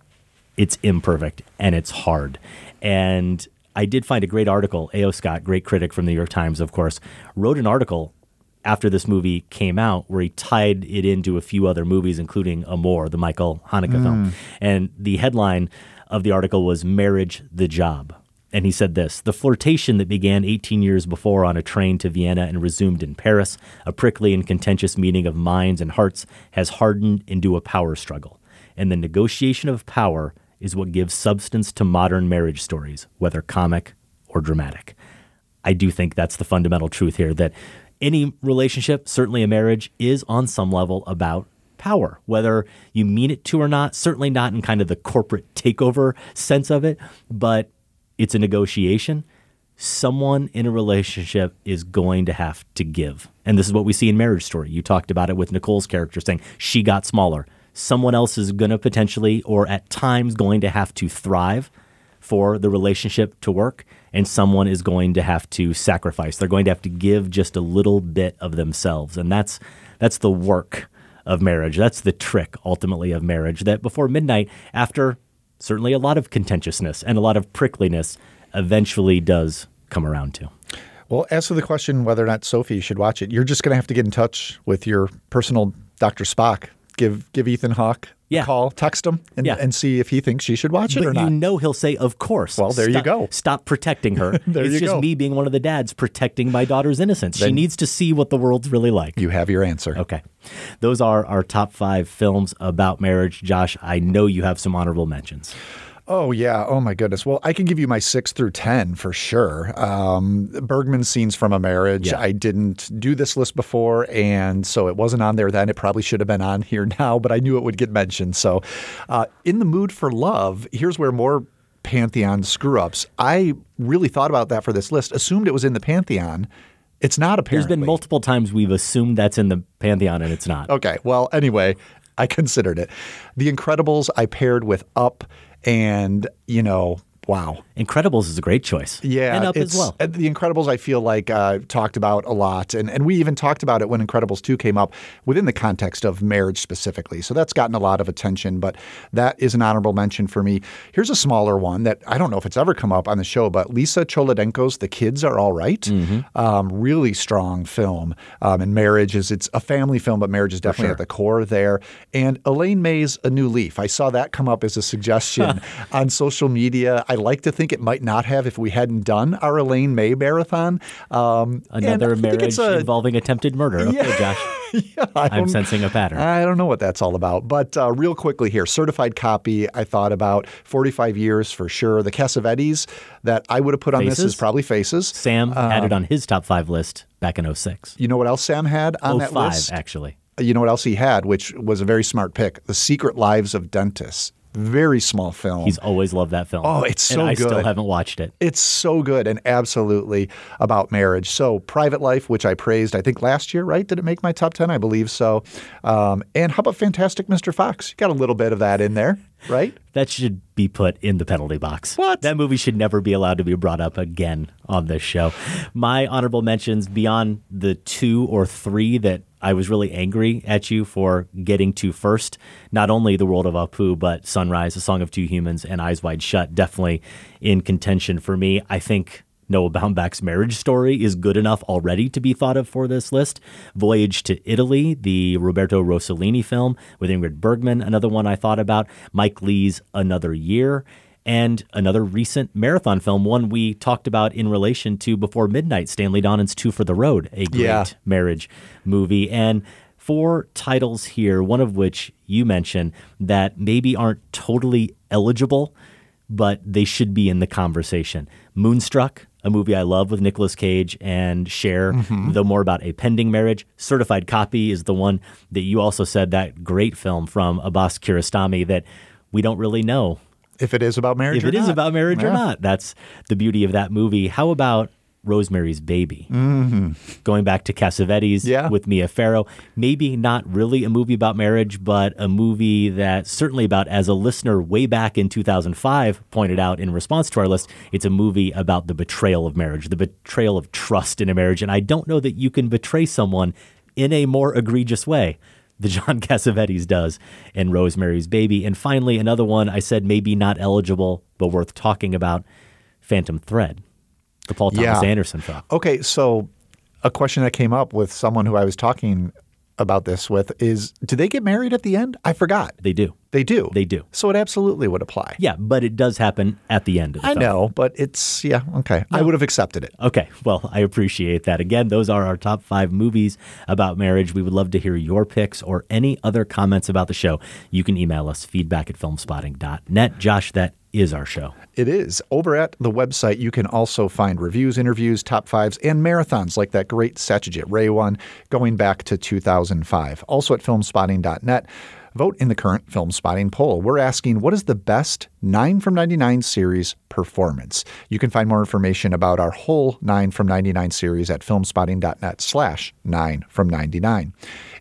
it's imperfect and it's hard. And I did find a great article. A.O. Scott, great critic from the New York Times, of course, wrote an article after this movie came out where he tied it into a few other movies, including Amour, the Michael Haneke mm. film. And the headline of the article was Marriage the Job. And he said this The flirtation that began 18 years before on a train to Vienna and resumed in Paris, a prickly and contentious meeting of minds and hearts, has hardened into a power struggle. And the negotiation of power is what gives substance to modern marriage stories, whether comic or dramatic. I do think that's the fundamental truth here that any relationship, certainly a marriage, is on some level about power, whether you mean it to or not, certainly not in kind of the corporate takeover sense of it, but it's a negotiation. Someone in a relationship is going to have to give. And this is what we see in Marriage Story. You talked about it with Nicole's character saying she got smaller. Someone else is going to potentially, or at times, going to have to thrive for the relationship to work, and someone is going to have to sacrifice. They're going to have to give just a little bit of themselves, and that's that's the work of marriage. That's the trick ultimately of marriage. That before midnight, after certainly a lot of contentiousness and a lot of prickliness, eventually does come around to. Well, as for the question whether or not Sophie should watch it, you're just going to have to get in touch with your personal Dr. Spock. Give give Ethan Hawke Yeah. a call, text him, and, Yeah. and see if he thinks she should watch it But or not. you know he'll say, "Of course." Well, there you Stop- go. Stop protecting her. There it's you just go. me being one of the dads protecting my daughter's innocence. she needs to see what the world's really like. You have your answer. Okay, those are our top five films about marriage. Josh, I know you have some honorable mentions. Oh yeah. Oh my goodness. Well, I can give you my six through ten for sure. Um, Bergman scenes from a marriage. Yeah. I didn't do this list before, and so it wasn't on there then. It probably should have been on here now, but I knew it would get mentioned. So, uh, in the mood for love, here's where more pantheon screw ups. I really thought about that for this list. Assumed it was in the pantheon. It's not apparently. There's been multiple times we've assumed that's in the pantheon and it's not. Okay. Well, anyway, I considered it. The Incredibles I paired with Up, and you know, wow. Incredibles is a great choice. Yeah, and up as well. uh, The Incredibles, I feel like uh, talked about a lot, and and we even talked about it when Incredibles two came up within the context of marriage specifically. So that's gotten a lot of attention, but that is an honorable mention for me. Here's a smaller one that I don't know if it's ever come up on the show, but Lisa Cholodenko's "The Kids Are All Right." Mm-hmm. Um, really strong film, um, and marriage is it's a family film, but marriage is definitely sure. at the core there. And Elaine May's "A New Leaf." I saw that come up as a suggestion on social media. I like to think it might not have if we hadn't done our Elaine May marathon. Um, Another marriage a- involving attempted murder. Okay, Yeah. Josh. I I'm sensing a pattern. I don't know what that's all about. But uh, real quickly here, certified copy. I thought about 45 years for sure. The Cassavetes that I would have put on this is probably Faces. Sam had it Um, on his top five list back in 06. You know what else Sam had on that 05, list? actually. You know what else he had, which was a very smart pick? The Secret Lives of Dentists. Very small film. He's always loved that film. Oh, it's and so I good. still haven't watched it. It's so good and absolutely about marriage. So, Private Life, which I praised, I think last year, right? Did it make my top 10? I believe so. Um, and how about Fantastic Mr. Fox? You got a little bit of that in there, right? That should be put in the penalty box. What? That movie should never be allowed to be brought up again on this show. My honorable mentions beyond the two or three that I was really angry at you for getting to first, not only The World of Apu, but Sunrise, A Song of Two Humans, and Eyes Wide Shut, definitely in contention for me. I think Noah Baumbach's marriage story is good enough already to be thought of for this list. Voyage to Italy, the Roberto Rossellini film with Ingrid Bergman, another one I thought about. Mike Leigh's Another Year. And another recent marathon film, one we talked about in relation to Before Midnight, Stanley Donen's Two for the Road, a great Yeah. marriage movie. And four titles here, one of which you mentioned that maybe aren't totally eligible, but they should be in the conversation. Moonstruck, a movie I love with Nicolas Cage and Cher, Mhm. though more about a pending marriage. Certified Copy is the one that you also said that great film from Abbas Kiarostami that we don't really know If it is about marriage if or it is not. about marriage or not. That's the beauty of that movie. How about Rosemary's Baby? Mhm. Going back to Cassavetes with Mia Farrow, maybe not really a movie about marriage, but a movie that certainly about, as a listener way back in 2005 pointed out in response to our list, it's a movie about the betrayal of marriage, the betrayal of trust in a marriage. And I don't know that you can betray someone in a more egregious way the John Cassavetes does in Rosemary's Baby. And finally, another one I said maybe not eligible, but worth talking about Phantom Thread, the Paul Thomas Yeah. Anderson film. Okay, so a question that came up with someone who I was talking about this with is do they get married at the end? I forgot. They do. They do. They do. So it absolutely would apply. Yeah, but it does happen at the end of the I film. know, but it's yeah, okay. I would have accepted it. Okay, well, I appreciate that. Again, those are our top five movies about marriage. We would love to hear your picks or any other comments about the show. You can email us feedback at filmspotting.net. Josh, that is our show. It is. Over at the website, you can also find reviews, interviews, top fives, and marathons like that great Satyajit Ray one going back to 2005. Also at filmspotting.net. Vote in the current Filmspotting poll. We're asking what is the best 9 from 99 series performance? You can find more information about our whole 9 from 99 series at filmspotting.net slash 9 from 99.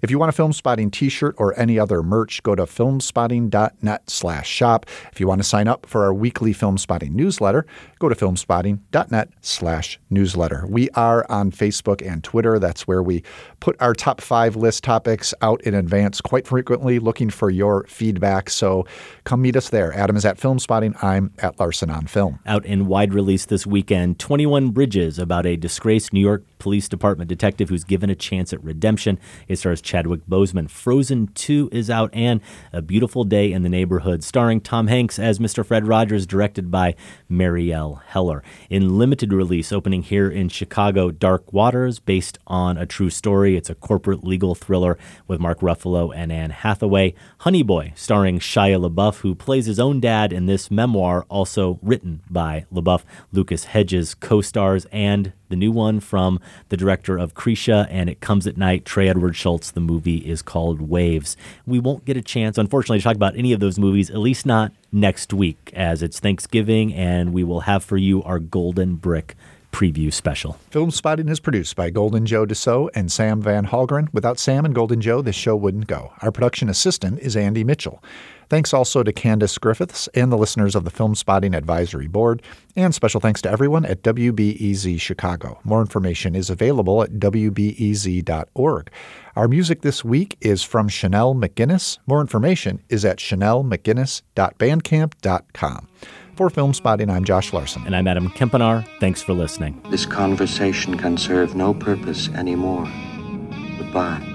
If you want a Filmspotting t-shirt or any other merch, go to filmspotting.net slash shop. If you want to sign up for our weekly Filmspotting newsletter, go to filmspotting.net slash newsletter. We are on Facebook and Twitter. That's where we put our top five list topics out in advance quite frequently, looking for your feedback. So come meet us there. Adam is at Filmspotting. I'm at Larsen on Film. Out in wide release this weekend, 21 Bridges about a disgraced New York Police Department detective who's given a chance at redemption. It stars Chadwick Boseman. Frozen 2 is out, and A Beautiful Day in the Neighborhood, starring Tom Hanks as Mr. Fred Rogers, directed by Marielle Heller. In limited release, opening here in Chicago, Dark Waters, based on a true story. It's a corporate legal thriller with Mark Ruffalo and Anne Hathaway. Honey Boy, starring Shia LaBeouf, who plays his own dad in this memoir, also written by LaBeouf. Lucas Hedges co stars, and the new one from the director of Krisha and It Comes at Night, Trey Edward Shults. The movie is called Waves. We won't get a chance, unfortunately, to talk about any of those movies, at least not next week, as it's Thanksgiving, and we will have for you our Golden Brick preview special. Filmspotting is produced by Golden Joe Deso and Sam Van Hallgren. Without Sam and Golden Joe, this show wouldn't go. Our production assistant is Andy Mitchell. Thanks also to Candace Griffiths and the listeners of the Filmspotting Advisory Board. And special thanks to everyone at WBEZ Chicago. More information is available at WBEZ.org. Our music this week is from Chanele McGuinness. More information is at chanelemcguinness.bandcamp.com. For Filmspotting, I'm Josh Larsen. And I'm Adam Kempenaar. Thanks for listening. This conversation can serve no purpose anymore. Goodbye.